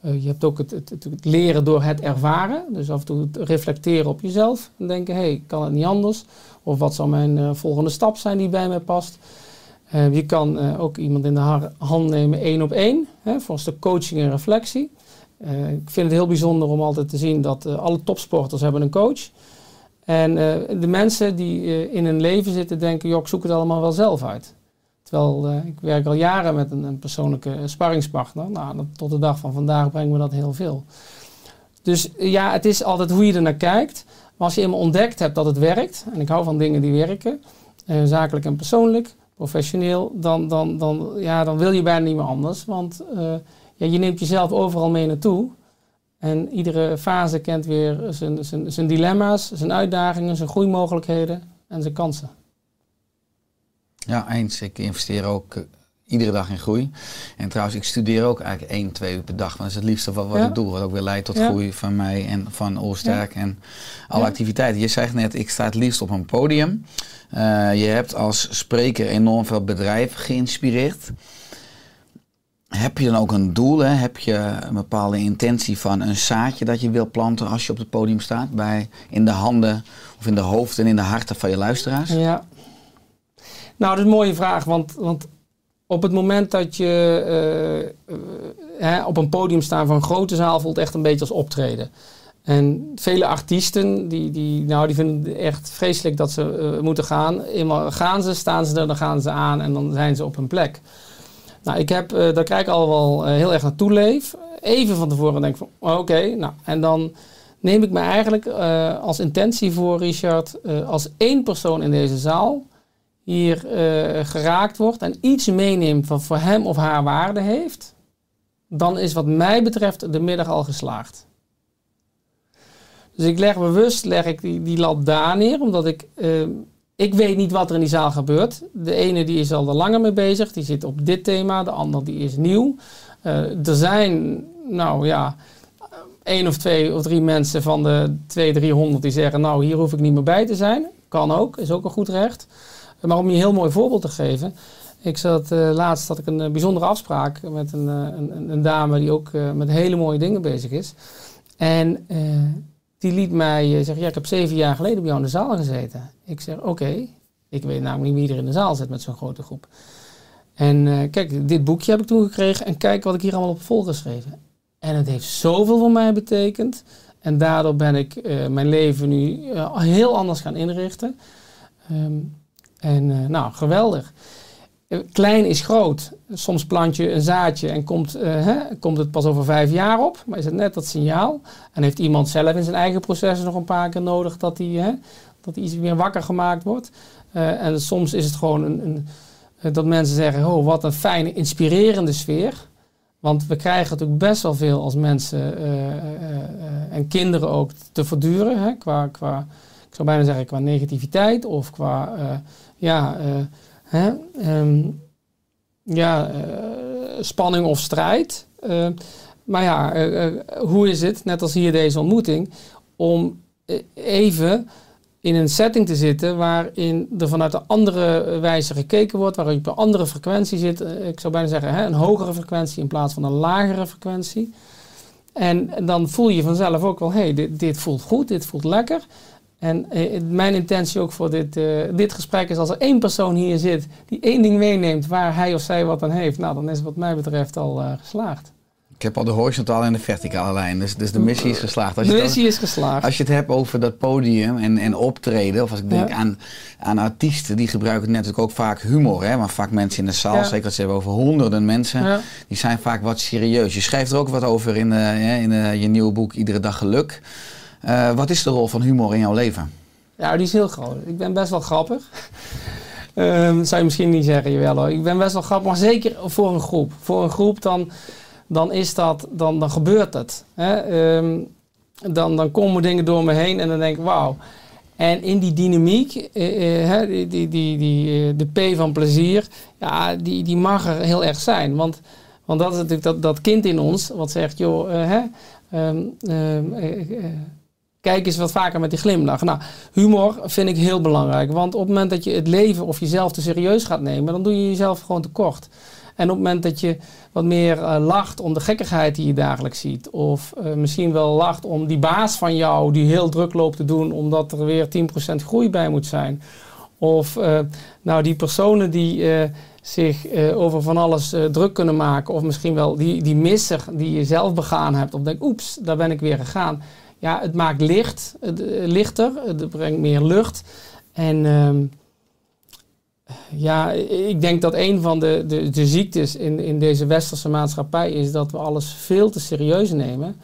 je hebt ook het, het, leren door het ervaren. Dus af en toe reflecteren op jezelf. En denken, hé, hey, kan het niet anders? Of wat zou mijn volgende stap zijn die bij mij past? Uh, je kan uh, ook iemand in de hand nemen één op één, hè, stuk coaching en reflectie. Ik vind het heel bijzonder om altijd te zien dat alle topsporters hebben een coach. En de mensen die in hun leven zitten denken, joh, ik zoek het allemaal wel zelf uit. Terwijl ik werk al jaren met een, een persoonlijke sparringspartner. Nou, tot de dag van vandaag brengen we dat heel veel. Dus ja, het is altijd hoe je er naar kijkt. Maar als je eenmaal ontdekt hebt dat het werkt, en ik hou van dingen die werken, zakelijk en persoonlijk, professioneel, dan, dan, dan, ja, dan wil je bijna niet meer anders. Want uh, ja, je neemt jezelf overal mee naartoe. En iedere fase kent weer zijn, zijn, zijn dilemma's, zijn uitdagingen, zijn groeimogelijkheden en zijn kansen. Ja, eens. Ik investeer ook uh, iedere dag in groei. En trouwens, ik studeer ook eigenlijk één, twee uur per dag. Want dat is het liefste wat, wat ja. ik doe. Wat ook weer leidt tot ja. groei van mij en van Oorsterk ja. en alle activiteiten. Je zegt net, ik sta het liefst op een podium. Uh, je hebt als spreker enorm veel bedrijven geïnspireerd. Heb je dan ook een doel? Hè? Heb je een bepaalde intentie van een zaadje dat je wil planten als je op het podium staat? Bij, in de handen of in de hoofden en in de harten van je luisteraars? Ja. Nou, dat is een mooie vraag. Want, want op het moment dat je uh, uh, hè, op een podium staat van een grote zaal voelt echt een beetje als optreden. En vele artiesten, die, die, nou, die vinden het echt vreselijk dat ze uh, moeten gaan. Eenmaal gaan ze, staan ze er, dan gaan ze aan en dan zijn ze op hun plek. Nou, ik heb, daar krijg ik al wel heel erg naartoe leef. Even van tevoren denk ik van, oké, okay, nou, en dan neem ik me eigenlijk als intentie voor, Richard, als één persoon in deze zaal hier geraakt wordt en iets meeneemt wat voor hem of haar waarde heeft, dan is wat mij betreft de middag al geslaagd. Dus ik leg bewust leg ik die, die lat daar neer, omdat ik, uh, ik weet niet wat er in die zaal gebeurt. De ene die is al er langer mee bezig, die zit op dit thema, de ander die is nieuw. Uh, er zijn, nou ja, één of twee of drie mensen van de 200, 300 die zeggen, nou hier hoef ik niet meer bij te zijn. Kan ook, is ook een goed recht. Maar om je een heel mooi voorbeeld te geven. Ik zat uh, laatst had ik een bijzondere afspraak met een, een, een dame die ook met hele mooie dingen bezig is. En die liet mij eh, zeggen, ja, ik heb zeven jaar geleden bij jou in de zaal gezeten. Ik zeg, oké, ik weet namelijk niet wie er in de zaal zit met zo'n grote groep. En kijk, dit boekje heb ik toen gekregen en kijk wat ik hier allemaal op volgeschreven. En het heeft zoveel voor mij betekend. En daardoor ben ik mijn leven nu heel anders gaan inrichten. Um, en nou, geweldig. Klein is groot. Soms plant je een zaadje en komt, uh, hè, komt het pas over vijf jaar op. Maar is het net dat signaal? En heeft iemand zelf in zijn eigen processen nog een paar keer nodig dat hij dat iets weer wakker gemaakt wordt. En soms is het gewoon een, een, dat mensen zeggen: Oh, wat een fijne, inspirerende sfeer. Want we krijgen natuurlijk best wel veel als mensen en kinderen ook te verduren. Hè, qua, qua, ik zou bijna zeggen, qua negativiteit of qua ja Hè? Um, ja, uh, spanning of strijd. Uh, maar ja, hoe is het, net als hier deze ontmoeting, om even in een setting te zitten waarin er vanuit een andere wijze gekeken wordt, waarin je op een andere frequentie zit. ik zou bijna zeggen, hè, een hogere frequentie in plaats van een lagere frequentie. En, en dan voel je vanzelf ook wel, hé, hey, dit, dit voelt goed, dit voelt lekker. En eh, mijn intentie ook voor dit, eh, dit gesprek is als er één persoon hier zit die één ding meeneemt waar hij of zij wat aan heeft, nou dan is het wat mij betreft al eh, geslaagd. Ik heb al de horizontale en de verticale lijn, dus, dus de missie is geslaagd. Als De het missie is geslaagd. Als je het hebt over dat podium en, en optreden, of als ik denk Ja. aan, aan artiesten, die gebruiken natuurlijk ook vaak humor. Hè? Maar vaak mensen in de zaal, Ja. zeker als ze hebben over honderden mensen, Ja. die zijn vaak wat serieus. Je schrijft er ook wat over in, in je nieuwe boek Iedere Dag Geluk. Eh, wat is de rol van humor in jouw leven? Ja, die is heel groot. Ik ben best wel grappig. <laughs> Ehm zou je misschien niet zeggen, jawel hoor. Ik ben best wel grappig, maar zeker voor een groep. Voor een groep dan, dan is dat, dan, dan gebeurt het. Hè? Ehm, dan, dan komen dingen door me heen en dan denk ik, wauw. En in die dynamiek, eh, eh, die, die, die, die, eh, de P van plezier, ja, die, die mag er heel erg zijn. Want, want dat is natuurlijk dat, dat kind in ons, wat zegt, joh, eh, hè, kijk eens wat vaker met die glimlach. Nou, humor vind ik heel belangrijk. Want op het moment dat je het leven of jezelf te serieus gaat nemen, dan doe je jezelf gewoon tekort. En op het moment dat je wat meer eh, lacht om de gekkigheid die je dagelijks ziet. Of eh, misschien wel lacht om die baas van jou die heel druk loopt te doen omdat er weer 10% groei bij moet zijn. Of eh, nou die personen die zich over van alles druk kunnen maken. Of misschien wel die, die misser die je zelf begaan hebt. Of denk, oeps, daar ben ik weer gegaan. Ja, het maakt licht, eh, lichter, het brengt meer lucht. En ehm, ja, ik denk dat een van de, de, de ziektes in, in deze westerse maatschappij is dat we alles veel te serieus nemen.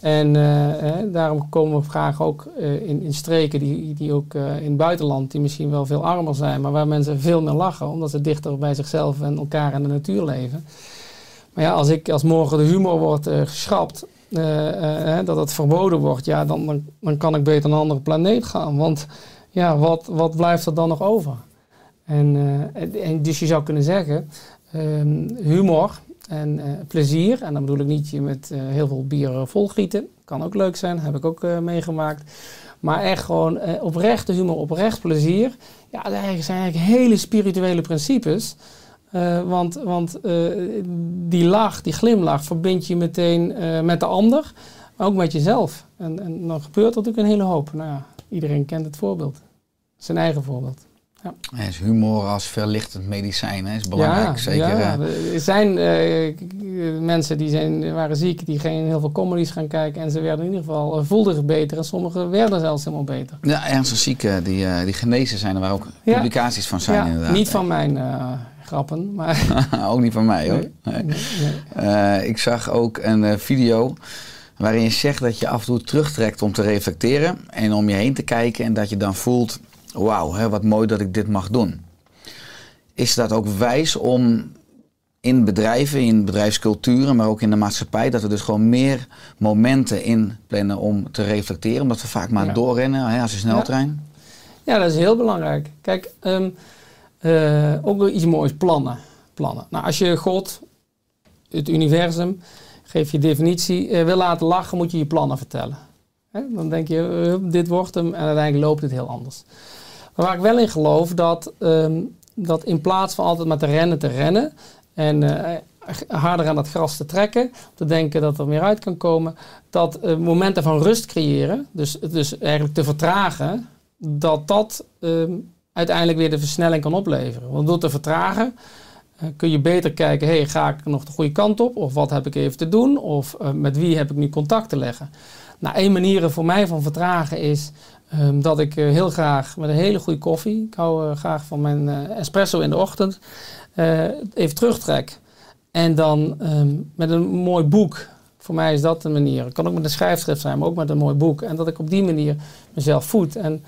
En eh, daarom komen we graag ook eh, in, in streken die, die ook in het buitenland, die misschien wel veel armer zijn, maar waar mensen veel meer lachen, omdat ze dichter bij zichzelf en elkaar en de natuur leven. Maar ja, als, ik, als morgen de humor wordt geschrapt, hè, dat het verboden wordt, ja, dan, dan, kan ik beter naar een andere planeet gaan. Want ja, wat, wat blijft er dan nog over? En, en- dus je zou kunnen zeggen, ehm, humor en plezier, en dan bedoel ik niet je met heel veel bier volgieten, kan ook leuk zijn, heb ik ook meegemaakt. Maar echt gewoon oprechte humor, oprecht plezier. Ja, dat zijn eigenlijk hele spirituele principes. Eh, want want eh, die lach, die glimlach, verbind je meteen eh, met de ander, maar ook met jezelf. En, en dan gebeurt er natuurlijk een hele hoop. Nou ja, iedereen kent het voorbeeld. Zijn eigen voorbeeld. Ja, is humor als verlichtend medicijn hè? is belangrijk. zeker. Ja, er zijn mensen die zijn, waren ziek, die gingen heel veel comedies gaan kijken en ze werden in ieder geval voelden zich beter en sommigen werden zelfs helemaal beter. Ja, ernstig zieken die, die genezen zijn, er waar ook publicaties van zijn ja, inderdaad. niet van mijn grappen, maar <laughs> ook niet van mij hoor. Nee. Nee, nee. Eh, ik zag ook een eh, video waarin je zegt dat je af en toe terugtrekt om te reflecteren en om je heen te kijken en dat je dan voelt, wauw, hè, wat mooi dat ik dit mag doen. Is dat ook wijs om in bedrijven, in bedrijfsculturen, maar ook in de maatschappij, dat we dus gewoon meer momenten inplannen om te reflecteren, omdat we vaak maar Ja. doorrennen hè, als een sneltrein? Ja, dat is heel belangrijk. Kijk, ehm, eh, ook wel iets moois, plannen. plannen. Nou, als je God, het universum, geef je definitie, eh, wil laten lachen, moet je je plannen vertellen. Hè? Dan denk je, eh, dit wordt hem en uiteindelijk loopt het heel anders. Maar waar ik wel in geloof, dat, ehm, dat in plaats van altijd maar te rennen, te rennen en harder aan dat gras te trekken, te denken dat er meer uit kan komen, dat momenten van rust creëren, dus, dus eigenlijk te vertragen, dat dat ehm, uiteindelijk weer de versnelling kan opleveren. Want door te vertragen eh, kun je beter kijken, hey, ga ik nog de goede kant op? Of wat heb ik even te doen? Of eh, met wie heb ik nu contact te leggen? Nou, één manier voor mij van vertragen is ehm, dat ik eh, heel graag met een hele goede koffie, ik hou graag van mijn espresso in de ochtend, even terugtrek. En dan ehm, met een mooi boek. Voor mij is dat de manier. Het kan ook met een schrijfschrift zijn, maar ook met een mooi boek. En dat ik op die manier mezelf voed. En,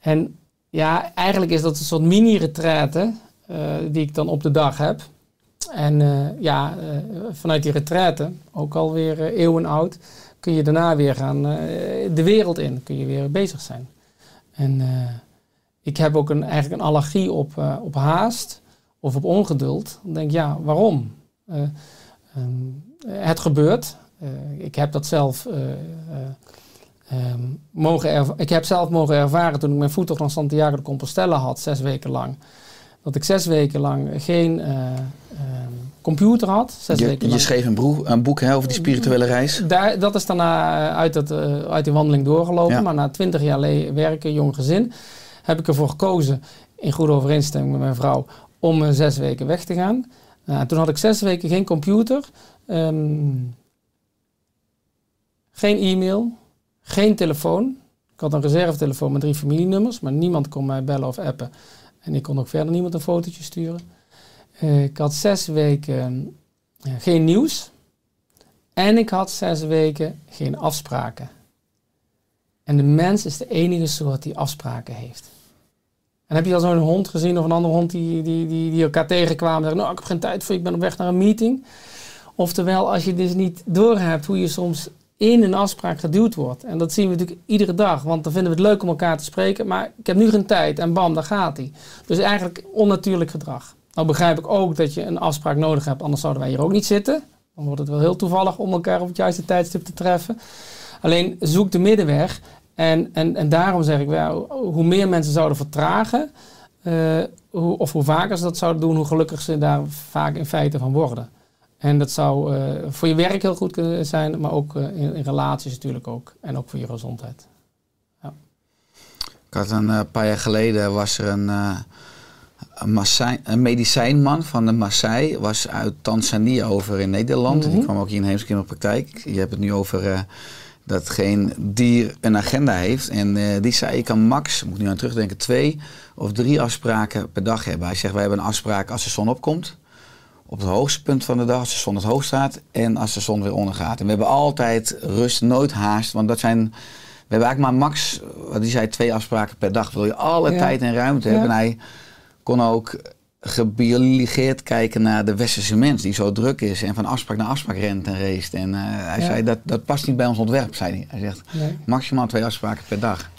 en ja, eigenlijk is dat een soort mini-retraite eh, die ik dan op de dag heb. En eh, ja, eh, vanuit die retraite, ook alweer eeuwen oud, kun je daarna weer gaan de wereld in. Kun je weer bezig zijn. En ik heb ook een, eigenlijk een allergie op, op haast of op ongeduld. Dan denk ik, ja, waarom? Um, het gebeurt. Ik heb dat zelf um, mogen ik heb zelf mogen ervaren toen ik mijn voettocht naar Santiago de Compostela had, zes weken lang. Dat ik zes weken lang geen uh, um, computer had. Zes Je, weken je schreef een, broe- een boek hè, over die spirituele reis. Daar, dat is daarna eh, uit, eh, uit die wandeling doorgelopen. Ja. Maar na twintig jaar werken, jong gezin, heb ik ervoor gekozen, in goede overeenstemming met mijn vrouw, om eh, zes weken weg te gaan. Nou, toen had ik zes weken geen computer, ehm, geen e-mail, geen telefoon. Ik had een reservetelefoon met drie familienummers, maar niemand kon mij bellen of appen. En ik kon ook verder niemand een fotootje sturen. Eh, ik had zes weken eh, geen nieuws. En ik had zes weken geen afspraken. En de mens is de enige soort die afspraken heeft. En heb je al zo'n hond gezien of een andere hond die, die, die, die elkaar tegenkwamen en zeggen, nou ik heb geen tijd voor, ik ben op weg naar een meeting. Oftewel, als je dus niet doorhebt hoe je soms in een afspraak geduwd wordt. En dat zien we natuurlijk iedere dag, want dan vinden we het leuk om elkaar te spreken, maar ik heb nu geen tijd en bam, daar gaat hij. Dus eigenlijk onnatuurlijk gedrag. Nou begrijp ik ook dat je een afspraak nodig hebt, anders zouden wij hier ook niet zitten. Dan wordt het wel heel toevallig om elkaar op het juiste tijdstip te treffen. Alleen zoek de middenweg. En, en, en daarom zeg ik, wel, hoe meer mensen zouden vertragen, eh, hoe, of hoe vaker ze dat zouden doen, hoe gelukkig ze daar vaak in feite van worden. En dat zou eh, voor je werk heel goed kunnen zijn, maar ook eh, in, in relaties natuurlijk ook. En ook voor je gezondheid. Ik had een eh, paar jaar geleden was er een, een, Maasai- een medicijnman van de Maasai, was uit Tanzania over in Nederland. Mhm. Die kwam ook hier in Heemskerk in de praktijk. Je hebt het nu over dat geen dier een agenda heeft. En die zei, ik kan max, moet ik nu aan terugdenken, twee of drie afspraken per dag hebben. Hij zegt, wij hebben een afspraak als de zon opkomt. Op het hoogste punt van de dag, als de zon het hoogst staat. En als de zon weer ondergaat. En we hebben altijd rust, nooit haast. Want dat zijn we hebben eigenlijk maar max, wat die zei, twee afspraken per dag. Wil je alle Ja. tijd en ruimte Ja. hebben. En hij kon ook gebiologeerd kijken naar de westerse mens die zo druk is en van afspraak naar afspraak rent en race. En eh, hij Ja. zei dat dat past niet bij ons ontwerp, zei hij. Hij zegt Nee. maximaal twee afspraken per dag.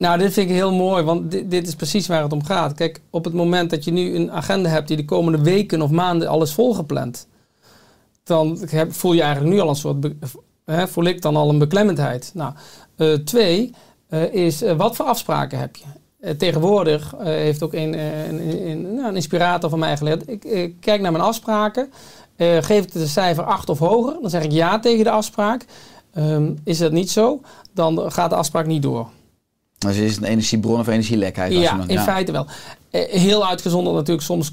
Nou, dit vind ik heel mooi, want dit, dit is precies waar het om gaat. Kijk, op het moment dat je nu een agenda hebt die de komende weken of maanden alles volgepland, dan heb- voel je eigenlijk nu al een soort, hè, voel ik dan al een beklemmendheid. Nou, eh, twee eh, is eh, wat voor afspraken heb je? Tegenwoordig heeft ook een, nou, een inspirator van mij geleerd. Ik eh, kijk naar mijn afspraken, geef het een cijfer 8 of hoger, dan zeg ik ja tegen de afspraak. Ehm, is dat niet zo, dan gaat de afspraak niet door. Dus is het een energiebron of energielekheid? als Ja, dan- in feite wel. Eh, Heel uitgezonderd natuurlijk, soms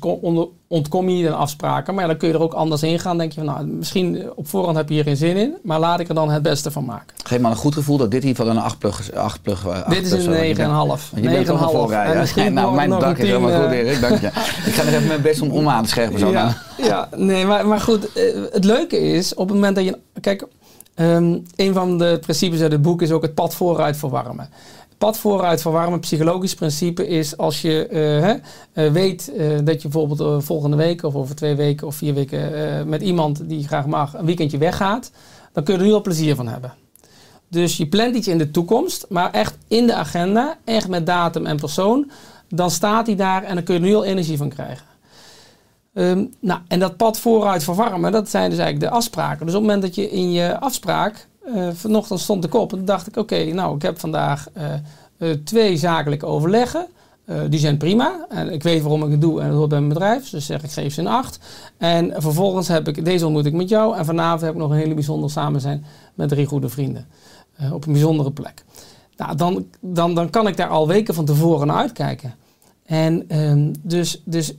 ontkom je niet aan afspraken, maar dan kun je er ook anders in gaan. denk je van, nou, misschien eh, op voorhand heb je hier geen zin in, maar laat ik er dan het beste van maken. Geef maar een goed gevoel dat dit in ieder geval een 8 plug, 8 plug, eh, Dit is een zou- 9,5. Want je bent toch een 9,5. voorrijder. En misschien <laughs> nou, mijn een is helemaal 10, goed, Erik. Dank je. Ik ga nog even mijn best doen om aan te scherpen. Zo Ja, ja, nee, maar, maar goed, het leuke is op het moment dat je. Kijk, ehm, een van de principes uit het boek is ook het pad vooruit verwarmen. Pad vooruit verwarmen, psychologisch principe, is als je eh, eh, weet eh, dat je bijvoorbeeld volgende week of over twee weken of vier weken met iemand die je graag mag een weekendje weggaat, dan kun je er al plezier van hebben. Dus je plant iets in de toekomst, maar echt in de agenda, echt met datum en persoon. Dan staat hij daar en dan kun je er nu al energie van krijgen. Ehm, nou, en dat pad vooruit verwarmen, dat zijn dus eigenlijk de afspraken. Dus op het moment dat je in je afspraak, eh, vanochtend stond ik op en dacht ik, oké, nou, ik heb vandaag eh, eh, twee zakelijke overleggen. Die zijn prima. En ik weet waarom ik het doe en dat hoort bij mijn bedrijf. Dus zeg ik geef ze een 8. En vervolgens heb ik, deze ontmoet ik met jou. En vanavond heb ik nog een hele bijzonder samen zijn met drie goede vrienden. Op een bijzondere plek. Nou, dan, dan, dan kan ik daar al weken van tevoren naar uitkijken. En ehm, dus, dus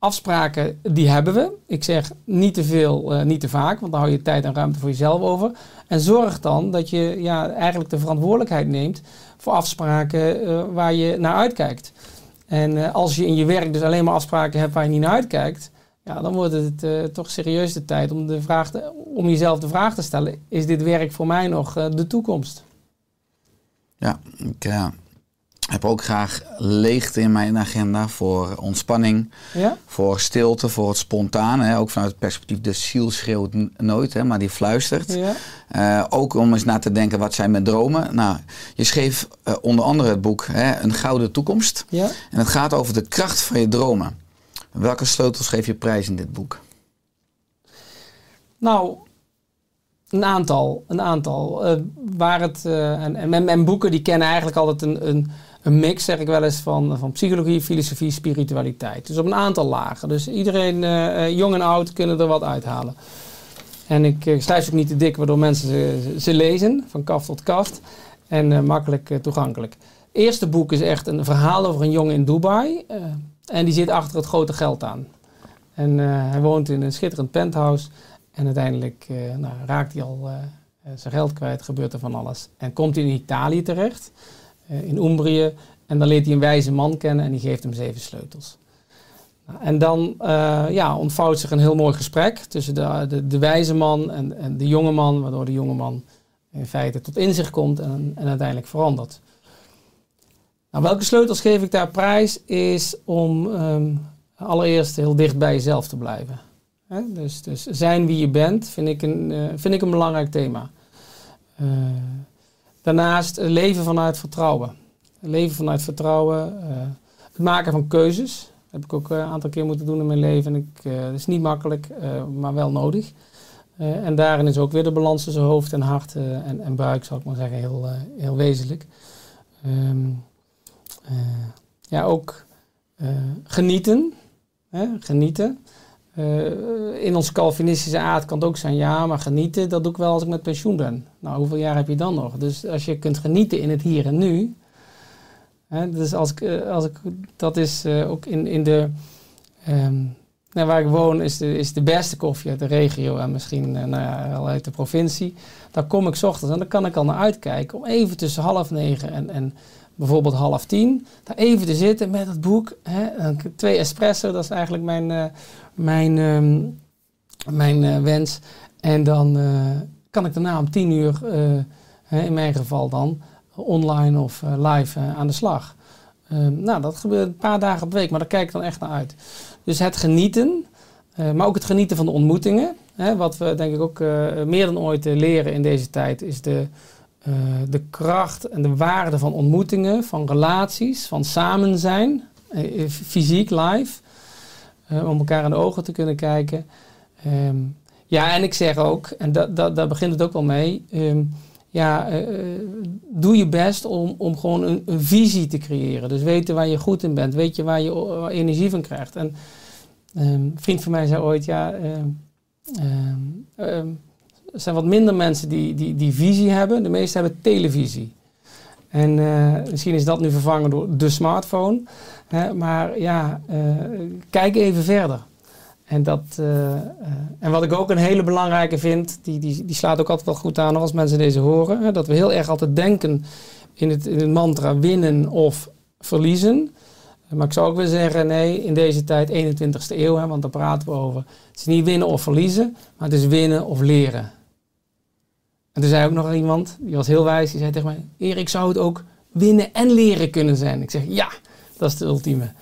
afspraken, die hebben we. Ik zeg niet te veel, eh, niet te vaak, want dan hou je tijd en ruimte voor jezelf over. En zorg dan dat je ja, eigenlijk de verantwoordelijkheid neemt voor afspraken eh, waar je naar uitkijkt. En eh, als je in je werk dus alleen maar afspraken hebt waar je niet naar uitkijkt, ja, dan wordt het toch serieus de tijd om, de vraag om jezelf de vraag te stellen: is dit werk voor mij nog de toekomst? Ja, ik heb ook graag leegte in mijn agenda voor ontspanning, Ja? voor stilte, voor het spontaan. Hè. Ook vanuit het perspectief, de ziel schreeuwt nooit, hè, maar die fluistert. Ja? Eh, ook om eens na te denken, wat zijn mijn dromen? Nou, je schreef eh, onder andere het boek hè, Een Gouden Toekomst. Ja? En het gaat over de kracht van je dromen. Welke sleutels geef je prijs in dit boek? Nou, Een aantal, een aantal. Eh, waar het, en, en mijn, mijn boeken die kennen eigenlijk altijd een, een, een mix, zeg ik wel eens, van, van psychologie, filosofie, spiritualiteit. Dus op een aantal lagen. Dus iedereen, eh, eh, jong en oud, kunnen er wat uithalen. En ik eh, schrijf ook niet te dik, waardoor mensen ze, ze lezen, van kaft tot kaft. En makkelijk toegankelijk. Het eerste boek is echt een verhaal over een jongen in Dubai. en die zit achter het grote geld aan. En hij woont in een schitterend penthouse. En uiteindelijk nou, raakt hij al zijn geld kwijt, gebeurt er van alles. En komt hij in Italië terecht, in Umbrië. En dan leert hij een wijze man kennen en die geeft hem zeven sleutels. Nou, En dan eh, ja, ontvouwt zich een heel mooi gesprek tussen de, de, wijze man en, en de jonge man, waardoor de jonge man in feite tot inzicht komt en, en uiteindelijk verandert. Nou, welke sleutels geef ik daar prijs is om ehm, allereerst heel dicht bij jezelf te blijven. Dus, dus zijn wie je bent vind ik een, eh, vind ik een belangrijk thema. Eh, daarnaast eh, leven vanuit vertrouwen. Leven vanuit vertrouwen. eh, het maken van keuzes. Dat heb ik ook eh, een aantal keer moeten doen in mijn leven. En ik, dat is niet makkelijk, maar wel nodig. En daarin is ook weer de balans tussen hoofd en hart en, en buik, zal ik maar zeggen, heel, heel wezenlijk. Ehm, eh, ja, ook genieten. Hè? Genieten. Eh, in ons Calvinistische aard kan het ook zijn, ja, maar genieten, dat doe ik wel als ik met pensioen ben. Nou, hoeveel jaar heb je dan nog? Dus als je kunt genieten in het hier en nu. Hè, dus als ik, eh, als ik, dat is eh, ook in, in de, ehm, nou, waar ik woon, is de, is de beste koffie uit de regio en misschien nou ja, wel uit de provincie. Daar kom ik ochtends en daar kan ik al naar uitkijken om even tussen half negen en, en bijvoorbeeld half tien, daar even te zitten met het boek. Hè, twee espresso, dat is eigenlijk mijn, mijn, ehm, mijn eh, wens. En dan eh, kan ik daarna om tien uur, eh, in mijn geval dan, online of live aan de slag. Ehm, nou, dat gebeurt een paar dagen per week, maar daar kijk ik dan echt naar uit. Dus het genieten, maar ook het genieten van de ontmoetingen. Hè, wat we denk ik ook meer dan ooit leren in deze tijd, is de, de kracht en de waarde van ontmoetingen, van relaties, van samen zijn, fysiek, live, eh, om elkaar in de ogen te kunnen kijken. Ehm, ja, en ik zeg ook, en da, da, daar begint het ook wel mee, ehm, ja, eh, eh, doe je best om, om gewoon een, een visie te creëren. Dus weten waar je goed in bent, weet je waar je energie van krijgt. En ehm, een vriend van mij zei ooit, ja, er zijn wat minder mensen die, die, die visie hebben. De meesten hebben televisie. En eh, misschien is dat nu vervangen door de smartphone. Maar ja, eh, kijk even verder. En, dat, eh, en wat ik ook een hele belangrijke vind, die, die, die slaat ook altijd wel goed aan als mensen deze horen. Dat we heel erg altijd denken in het, in mantra winnen of verliezen. Maar ik zou ook willen zeggen, nee, in deze tijd, 21ste eeuw, hè, want daar praten we over. Het is niet winnen of verliezen, maar het is winnen of leren. En toen zei ook nog iemand, die was heel wijs, die zei tegen mij, Erik, zou het ook winnen en leren kunnen zijn? Ik zeg, ja, dat is de ultieme.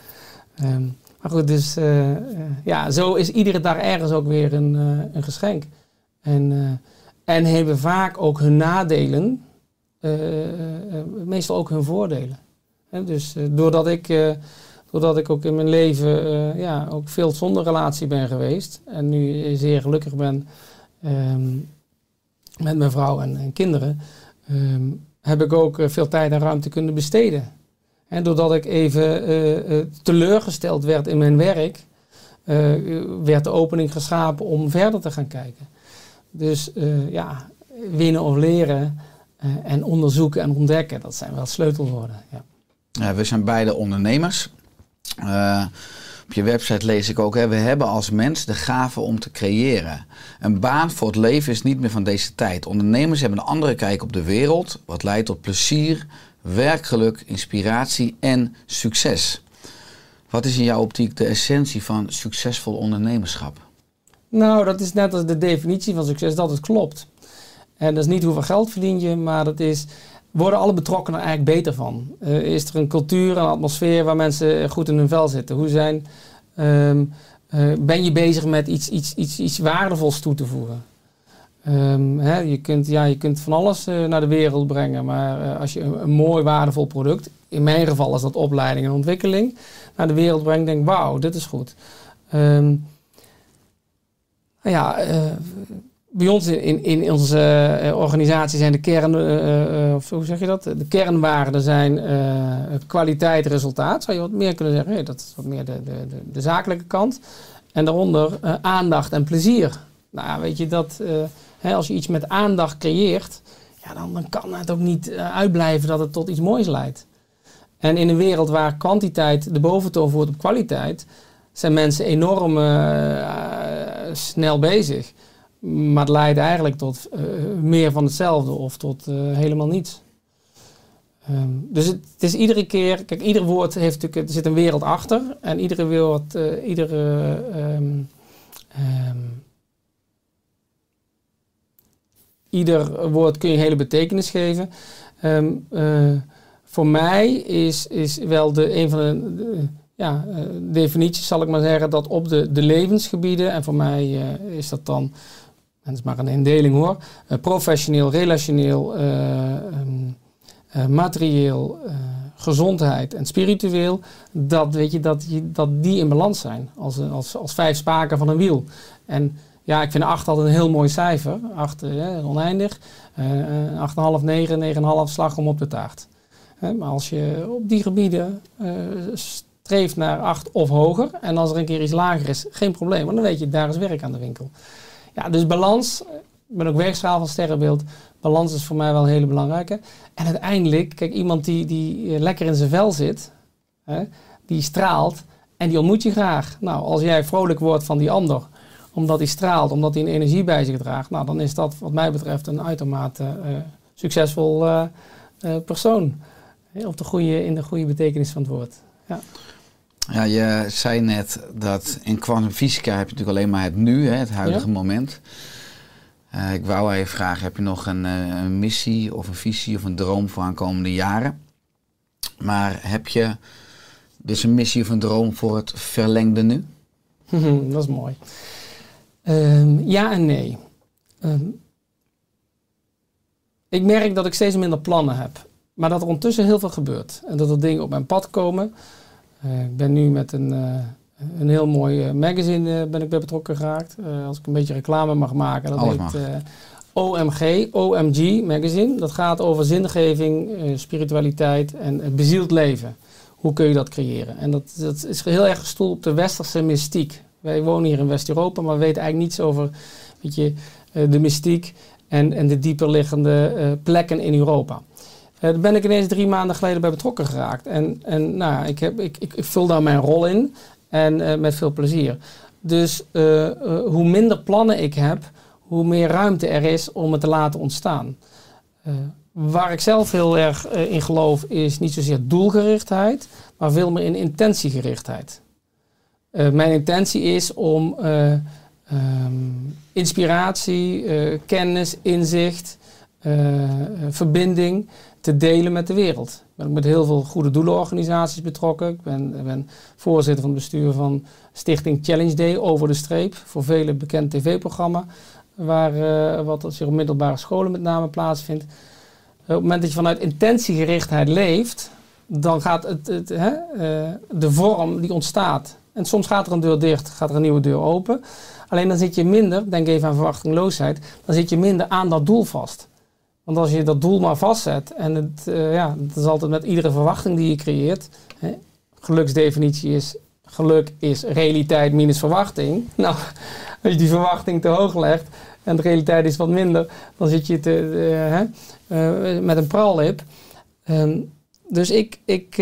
Ehm, maar goed, dus eh, eh, ja, zo is iedere dag ergens ook weer een, eh, een geschenk. En, en hebben vaak ook hun nadelen, meestal ook hun voordelen. Dus doordat, ik, doordat ik ook in mijn leven ja, ook veel zonder relatie ben geweest en nu zeer gelukkig ben ehm, met mijn vrouw en, en kinderen, ehm, heb ik ook eh, veel tijd en ruimte kunnen besteden. En doordat ik even eh, eh, teleurgesteld werd in mijn werk, werd de opening geschapen om verder te gaan kijken. Dus ja, winnen of leren en onderzoeken en ontdekken, dat zijn wel sleutelwoorden. Ja, we zijn beide ondernemers. Op je website lees ik ook, hè, we hebben als mens de gave om te creëren. Een baan voor het leven is niet meer van deze tijd. Ondernemers hebben een andere kijk op de wereld, wat leidt tot plezier, werkgeluk, inspiratie en succes. Wat is in jouw optiek de essentie van succesvol ondernemerschap? Nou, dat is net als de definitie van succes, dat het klopt. En dat is niet hoeveel geld verdien je, maar dat is, worden alle betrokkenen eigenlijk beter van? Eh, is er een cultuur, een atmosfeer waar mensen goed in hun vel zitten? Hoe zijn, ehm, eh, ben je bezig met iets, iets, iets, iets waardevols toe te voegen? Ehm, hè, je, kunt, ja, je kunt van alles eh, naar de wereld brengen, maar als je een, mooi waardevol product, in mijn geval is dat opleiding en ontwikkeling, naar de wereld brengt, denk wauw, dit is goed. Ehm, ja, bij ons in, in onze eh, organisatie zijn de kern, eh, eh, of hoe zeg je dat? De kernwaarden zijn eh, kwaliteit, resultaat. Zou je wat meer kunnen zeggen? Dat is wat meer de, de, de, zakelijke kant. En daaronder aandacht en plezier. Nou, weet je dat hè, als je iets met aandacht creëert, ja, dan, dan kan het ook niet uitblijven dat het tot iets moois leidt. En in een wereld waar kwantiteit de boventoon voert op kwaliteit, zijn mensen enorm snel bezig. Maar het leidt eigenlijk tot eh, meer van hetzelfde of tot eh, helemaal niets. Ehm, dus het, is iedere keer, kijk, ieder woord heeft natuurlijk, er zit een wereld achter. En iedere woord, eh, iedere. ehm, ehm, ieder woord kun je hele betekenis geven. Voor mij is, is wel de, een van de, ja, definities, zal ik maar zeggen, dat op de, de levensgebieden, en voor mij is dat dan, dat is maar een indeling hoor, eh, professioneel, relationeel, eh, ehm, eh, materieel, gezondheid en spiritueel, dat, weet je, dat, dat die in balans zijn, als, als, als vijf spaken van een wiel. En ja, ik vind 8 altijd een heel mooi cijfer. 8 is oneindig. Uh, 8,5, 9, 9,5 slag om op de taart. Maar als je op die gebieden eh, streeft naar 8 of hoger, en als er een keer iets lager is, geen probleem, want dan weet je, daar is werk aan de winkel. Ja, dus balans, ik ben ook weegschaal van sterrenbeeld, balans is voor mij wel een hele belangrijke. En uiteindelijk, kijk, iemand die, die eh, lekker in zijn vel zit, hè, die straalt en die ontmoet je graag. Nou, als jij vrolijk wordt van die ander, omdat hij straalt, omdat hij een energie bij zich draagt, nou, dan is dat wat mij betreft een uitermate eh, succesvol eh, persoon. Op de goede, in de goede betekenis van het woord. Ja. Ja, je zei net dat in kwantumfysica heb je natuurlijk alleen maar het nu, hè, het huidige Ja. moment. Eh, ik wou even vragen, heb je nog een, eh, een missie of een visie of een droom voor aankomende jaren? Maar heb je dus een missie of een droom voor het verlengde nu? <laughs> dat is mooi. Ehm, ja en nee. Ehm, ik merk dat ik steeds minder plannen heb. Maar dat er ondertussen heel veel gebeurt. En dat er dingen op mijn pad komen. Eh, ik ben nu met een, eh, een heel mooi eh, magazine ben ik bij betrokken geraakt. Als ik een beetje reclame mag maken. Dat Alles heet OMG, OMG magazine. Dat gaat over zingeving, spiritualiteit en het bezield leven. Hoe kun je dat creëren? En dat, dat is heel erg gestoeld op de westerse mystiek. Wij wonen hier in West-Europa, maar we weten eigenlijk niets over weet je, de mystiek en, en de dieper liggende eh, plekken in Europa. Eh, daar ben ik ineens drie maanden geleden bij betrokken geraakt. En, en nou, ik, heb, ik, ik, ik vul daar mijn rol in en eh, met veel plezier. Dus eh, hoe minder plannen ik heb, hoe meer ruimte er is om het te laten ontstaan. Waar ik zelf heel erg in geloof is niet zozeer doelgerichtheid, maar veel meer in intentiegerichtheid. Mijn intentie is om eh, ehm, inspiratie, kennis, inzicht, verbinding te delen met de wereld. Ik ben ook met heel veel goede doelenorganisaties betrokken. Ik ben, ben voorzitter van het bestuur van Stichting Challenge Day over de streep. Voor velen bekend tv-programma. Waar, eh, wat zich op middelbare scholen met name plaatsvindt. Op het moment dat je vanuit intentiegerichtheid leeft, dan gaat het, het, hè, eh, de vorm die ontstaat. En soms gaat er een deur dicht, gaat er een nieuwe deur open. Alleen dan zit je minder, denk even aan verwachtingloosheid, dan zit je minder aan dat doel vast. Want als je dat doel maar vastzet, en het, eh, ja, dat is altijd met iedere verwachting die je creëert. Hè, geluksdefinitie is, geluk is realiteit minus verwachting. <laughs> Nou, als je die verwachting te hoog legt en de realiteit is wat minder, dan zit je te, eh, eh, met een prallip. Ehm, dus ik, ik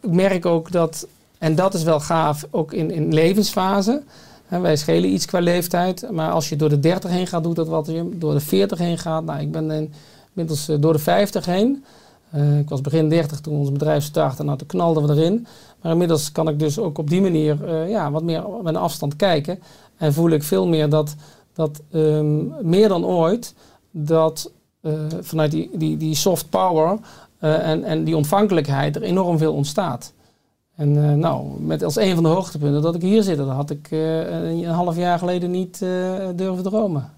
merk ook dat, en dat is wel gaaf, ook in, in levensfase. Wij schelen iets qua leeftijd, maar als je door de 30 heen gaat, doet dat wat. Je door de 40 heen gaat, nou, ik ben in- inmiddels eh, door de 50 heen. Eh, ik was begin 30 toen ons bedrijf startte, nou toen knalden we erin. Maar inmiddels kan ik dus ook op die manier eh, ja, wat meer met een afstand kijken. En voel ik veel meer dat, dat ehm, meer dan ooit, dat vanuit die, die, die soft power en, en die ontvankelijkheid er enorm veel ontstaat. En nou, met als een van de hoogtepunten dat ik hier zit, dat had ik een, half jaar geleden niet durven dromen.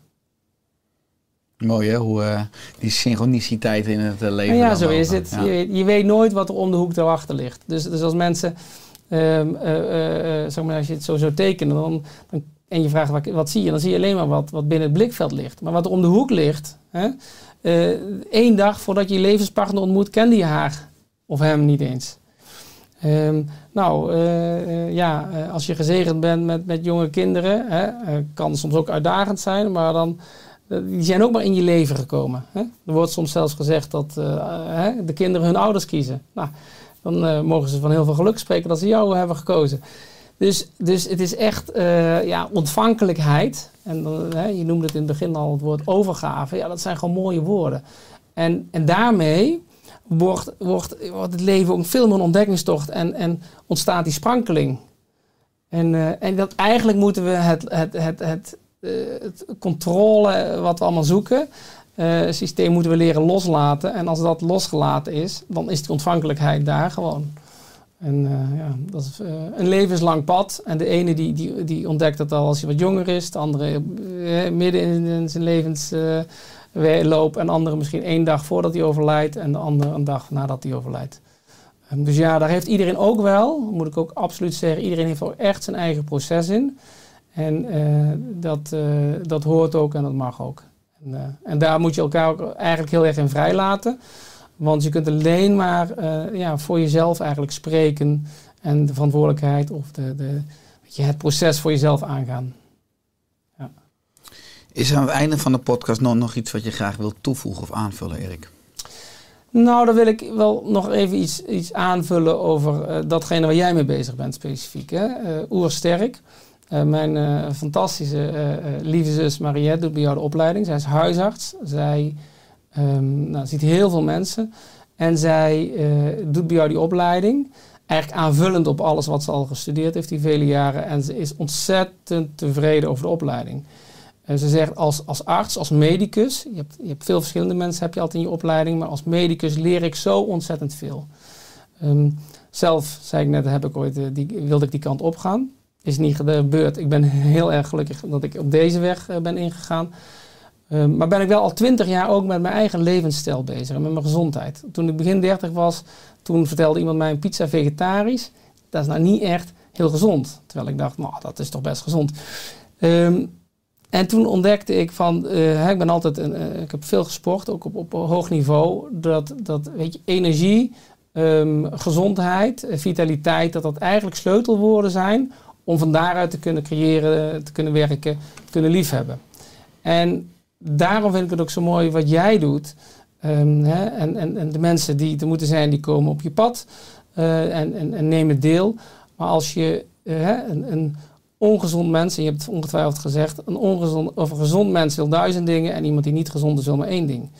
Mooi hè, hoe eh, die synchroniciteit in het eh, leven. En ja, zo is het. Ja. Je, weet- je weet nooit wat er om de hoek daarachter ligt. Dus, dus als mensen, ehm, eh, zeg maar, als je het zo zou tekenen, dan, dan en je vraagt wat, wat zie je, dan zie je alleen maar wat, wat binnen het blikveld ligt. Maar wat er om de hoek ligt, hè, één dag voordat je je levenspartner ontmoet, kende je haar of hem niet eens. Ehm, nou, ja, als je gezegend bent met, met jonge kinderen, hè, kan soms ook uitdagend zijn, maar dan, die zijn ook maar in je leven gekomen. Hè? Er wordt soms zelfs gezegd dat eh, hè, de kinderen hun ouders kiezen. Nou, dan eh, mogen ze van heel veel geluk spreken dat ze jou hebben gekozen. Dus, dus het is echt eh, ja, ontvankelijkheid. En je noemde het in het begin al het woord overgave. Ja, dat zijn gewoon mooie woorden. En, en daarmee wordt, wordt, wordt het leven ook veel meer een ontdekkingstocht en, en ontstaat die sprankeling. En, eh, en dat eigenlijk moeten we het, het, het, het, eh, het controle wat we allemaal zoeken, eh, systeem moeten we leren loslaten. En als dat losgelaten is, dan is die ontvankelijkheid daar gewoon. En eh, ja, dat is eh, een levenslang pad. En de ene die, die, die ontdekt dat al als hij wat jonger is, de andere eh, midden in, in zijn levensloop, en de andere misschien één dag voordat hij overlijdt en de andere een dag nadat hij overlijdt. Ehm, dus ja, daar heeft iedereen ook wel, moet ik ook absoluut zeggen, iedereen heeft ook echt zijn eigen proces in. En eh, dat, eh, dat hoort ook en dat mag ook. En, eh, en daar moet je elkaar ook eigenlijk heel erg in vrijlaten. Want je kunt alleen maar ja, voor jezelf eigenlijk spreken en de verantwoordelijkheid of de, de, weet je, het proces voor jezelf aangaan. Is er aan het einde van de podcast nog, nog iets wat je graag wilt toevoegen of aanvullen, Erik? Nou, dan wil ik wel nog even iets, iets aanvullen over datgene waar jij mee bezig bent specifiek. Hè? Eh, Oersterk. Eh, mijn eh, fantastische eh, lieve zus Mariette doet bij jou de opleiding. Zij is huisarts. Zij ehm, nou, ziet heel veel mensen. En zij doet bij jou die opleiding. Eigenlijk aanvullend op alles wat ze al gestudeerd heeft die vele jaren. En ze is ontzettend tevreden over de opleiding. Ze zegt als, als arts, als medicus, je hebt, je hebt veel verschillende mensen heb je altijd in je opleiding, maar als medicus leer ik zo ontzettend veel. Ehm, zelf, zei ik net, heb ik ooit, die, wilde ik die kant opgaan. Is niet gebeurd. Ik ben heel erg gelukkig dat ik op deze weg eh, ben ingegaan. Ehm, maar ben ik wel al twintig jaar ook met mijn eigen levensstijl bezig en met mijn gezondheid. Toen ik begin 30 was, toen vertelde iemand mij een pizza vegetarisch. Dat is nou niet echt heel gezond. Terwijl ik dacht, nou, dat is toch best gezond. Ehm, en toen ontdekte ik van, eh, ik ben altijd, een, eh, ik heb veel gesport, ook op, op hoog niveau, dat, dat weet je, energie, ehm, gezondheid, vitaliteit, dat dat eigenlijk sleutelwoorden zijn om van daaruit te kunnen creëren, te kunnen werken, te kunnen liefhebben. En daarom vind ik het ook zo mooi wat jij doet. Ehm, hè, en, en, en de mensen die er moeten zijn, die komen op je pad eh, en, en, en nemen deel. Maar als je eh, een, een ongezond mens, en je hebt het ongetwijfeld gezegd, een ongezond of een gezond mens wil duizend dingen en iemand die niet gezond is wil maar één ding.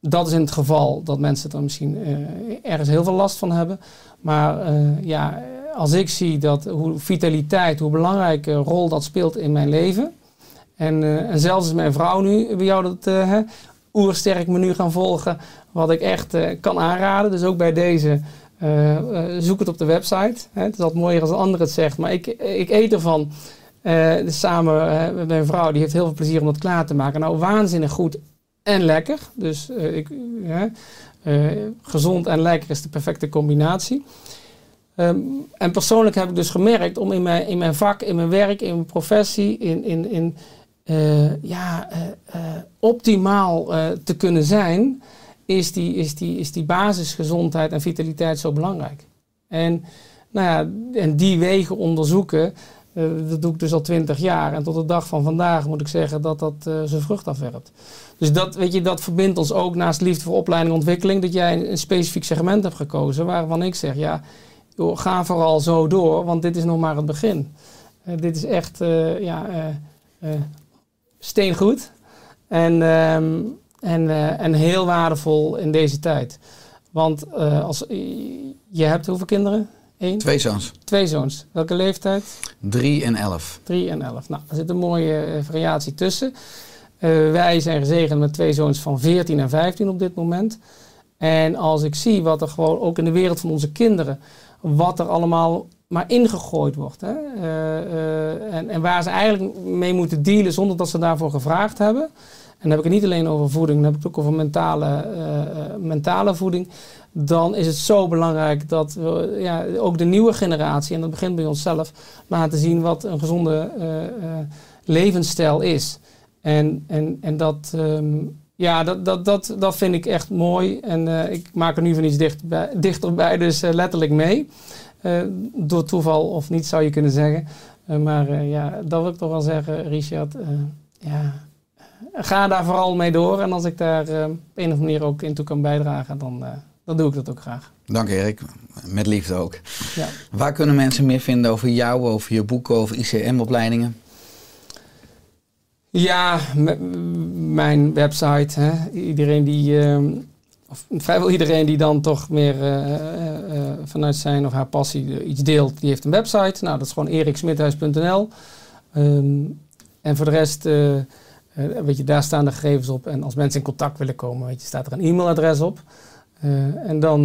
Dat is in het geval dat mensen er misschien eh, ergens heel veel last van hebben. Maar ja, als ik zie dat hoe vitaliteit, hoe belangrijke rol dat speelt in mijn leven. En, eh, zelfs is mijn vrouw nu bij jou dat hè, oersterk menu gaan volgen. Wat ik echt eh, kan aanraden. Dus ook bij deze zoek het op de website. Hè. Het is altijd mooier als een ander het zegt. Maar ik, ik eet ervan. dus samen met mijn vrouw, die heeft heel veel plezier om dat klaar te maken. Nou, waanzinnig goed en lekker. Dus ik, gezond en lekker is de perfecte combinatie. Ehm, en persoonlijk heb ik dus gemerkt om in mijn, in mijn vak, in mijn werk, in mijn professie, in, in, in eh, ja, eh, eh, optimaal te kunnen zijn, is die, is, die, is die basisgezondheid en vitaliteit zo belangrijk. En, nou ja, en die wegen onderzoeken, dat doe ik dus al twintig jaar. En tot de dag van vandaag moet ik zeggen dat dat zijn vrucht afwerpt. Dus dat, weet je, dat verbindt ons ook naast liefde voor opleiding en ontwikkeling, dat jij een, een specifiek segment hebt gekozen waarvan ik zeg, ja, joh, ga vooral zo door, want dit is nog maar het begin. Eh, dit is echt eh, ja, eh, steengoed en, ehm, en, en heel waardevol in deze tijd. Want als, je hebt hoeveel kinderen? Eén? Twee zoons. Twee zoons. Welke leeftijd? Drie en elf. 3 en 11. Nou, er zit een mooie variatie tussen. Wij zijn gezegend met twee zoons van 14 en 15 op dit moment. En als ik zie wat er gewoon ook in de wereld van onze kinderen, wat er allemaal maar ingegooid wordt. Hè? Eh, eh, en, en waar ze eigenlijk mee moeten dealen zonder dat ze daarvoor gevraagd hebben. dan heb ik het niet alleen over voeding, dan heb ik het ook over mentale, eh, mentale voeding. Dan is het zo belangrijk dat we ja, ook de nieuwe generatie, en dat begint bij onszelf, laten zien wat een gezonde levensstijl is. En, en, en dat, ehm, ja, dat, dat, dat, dat vind ik echt mooi. En eh, ik maak er nu van iets dichtbij, dichterbij, dus eh, letterlijk mee. Eh, door toeval of niet zou je kunnen zeggen. Maar ja, dat wil ik toch wel zeggen, Richard. ja, ga daar vooral mee door. En als ik daar op een of andere manier ook in toe kan bijdragen, dan, dan doe ik dat ook graag. Dank Erik, met liefde ook. Ja. Waar kunnen mensen meer vinden over jou, over je boeken, over ICM-opleidingen? Ja, mijn website. Hè. Iedereen die, ehm, of vrijwel iedereen die dan toch meer eh, eh, eh, vanuit zijn of haar passie iets deelt, die heeft een website. Nou, dat is gewoon eriksmithuis.nl. Ehm, en voor de rest, weet je, daar staan de gegevens op. En als mensen in contact willen komen, weet je, staat er een e-mailadres op. En dan,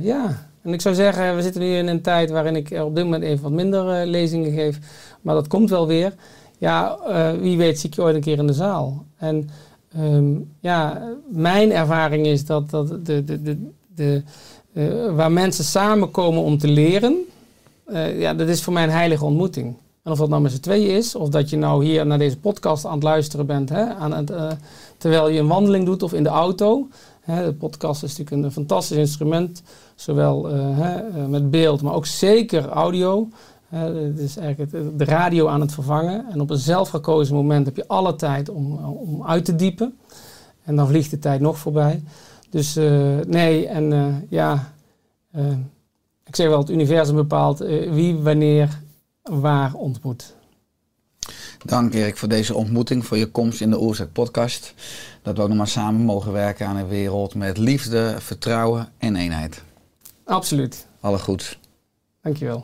ja. En ik zou zeggen, we zitten nu in een tijd waarin ik op dit moment even wat minder lezingen geef. Maar dat komt wel weer. Ja, eh, wie weet zie ik je ooit een keer in de zaal. En ehm, ja, mijn ervaring is dat, dat de, de, de, de, eh, waar mensen samenkomen om te leren, eh, ja, dat is voor mij een heilige ontmoeting. En of dat nou met z'n tweeën is, of dat je nou hier naar deze podcast aan het luisteren bent, hè, aan het, terwijl je een wandeling doet of in de auto. Hè, de podcast is natuurlijk een fantastisch instrument, zowel hè, met beeld, maar ook zeker audio. Het is eigenlijk het- de radio aan het vervangen. En op een zelfgekozen moment heb je alle tijd om, om uit te diepen. En dan vliegt de tijd nog voorbij. Dus eh, nee, en eh, ja, eh, ik zeg wel, het universum bepaalt wie, wanneer, waar ontmoet. Dank Erik voor deze ontmoeting, voor je komst in de Oorzaak podcast. Dat we ook nog maar samen mogen werken aan een wereld met liefde, vertrouwen en eenheid. Absoluut. Alle goeds. Dankjewel.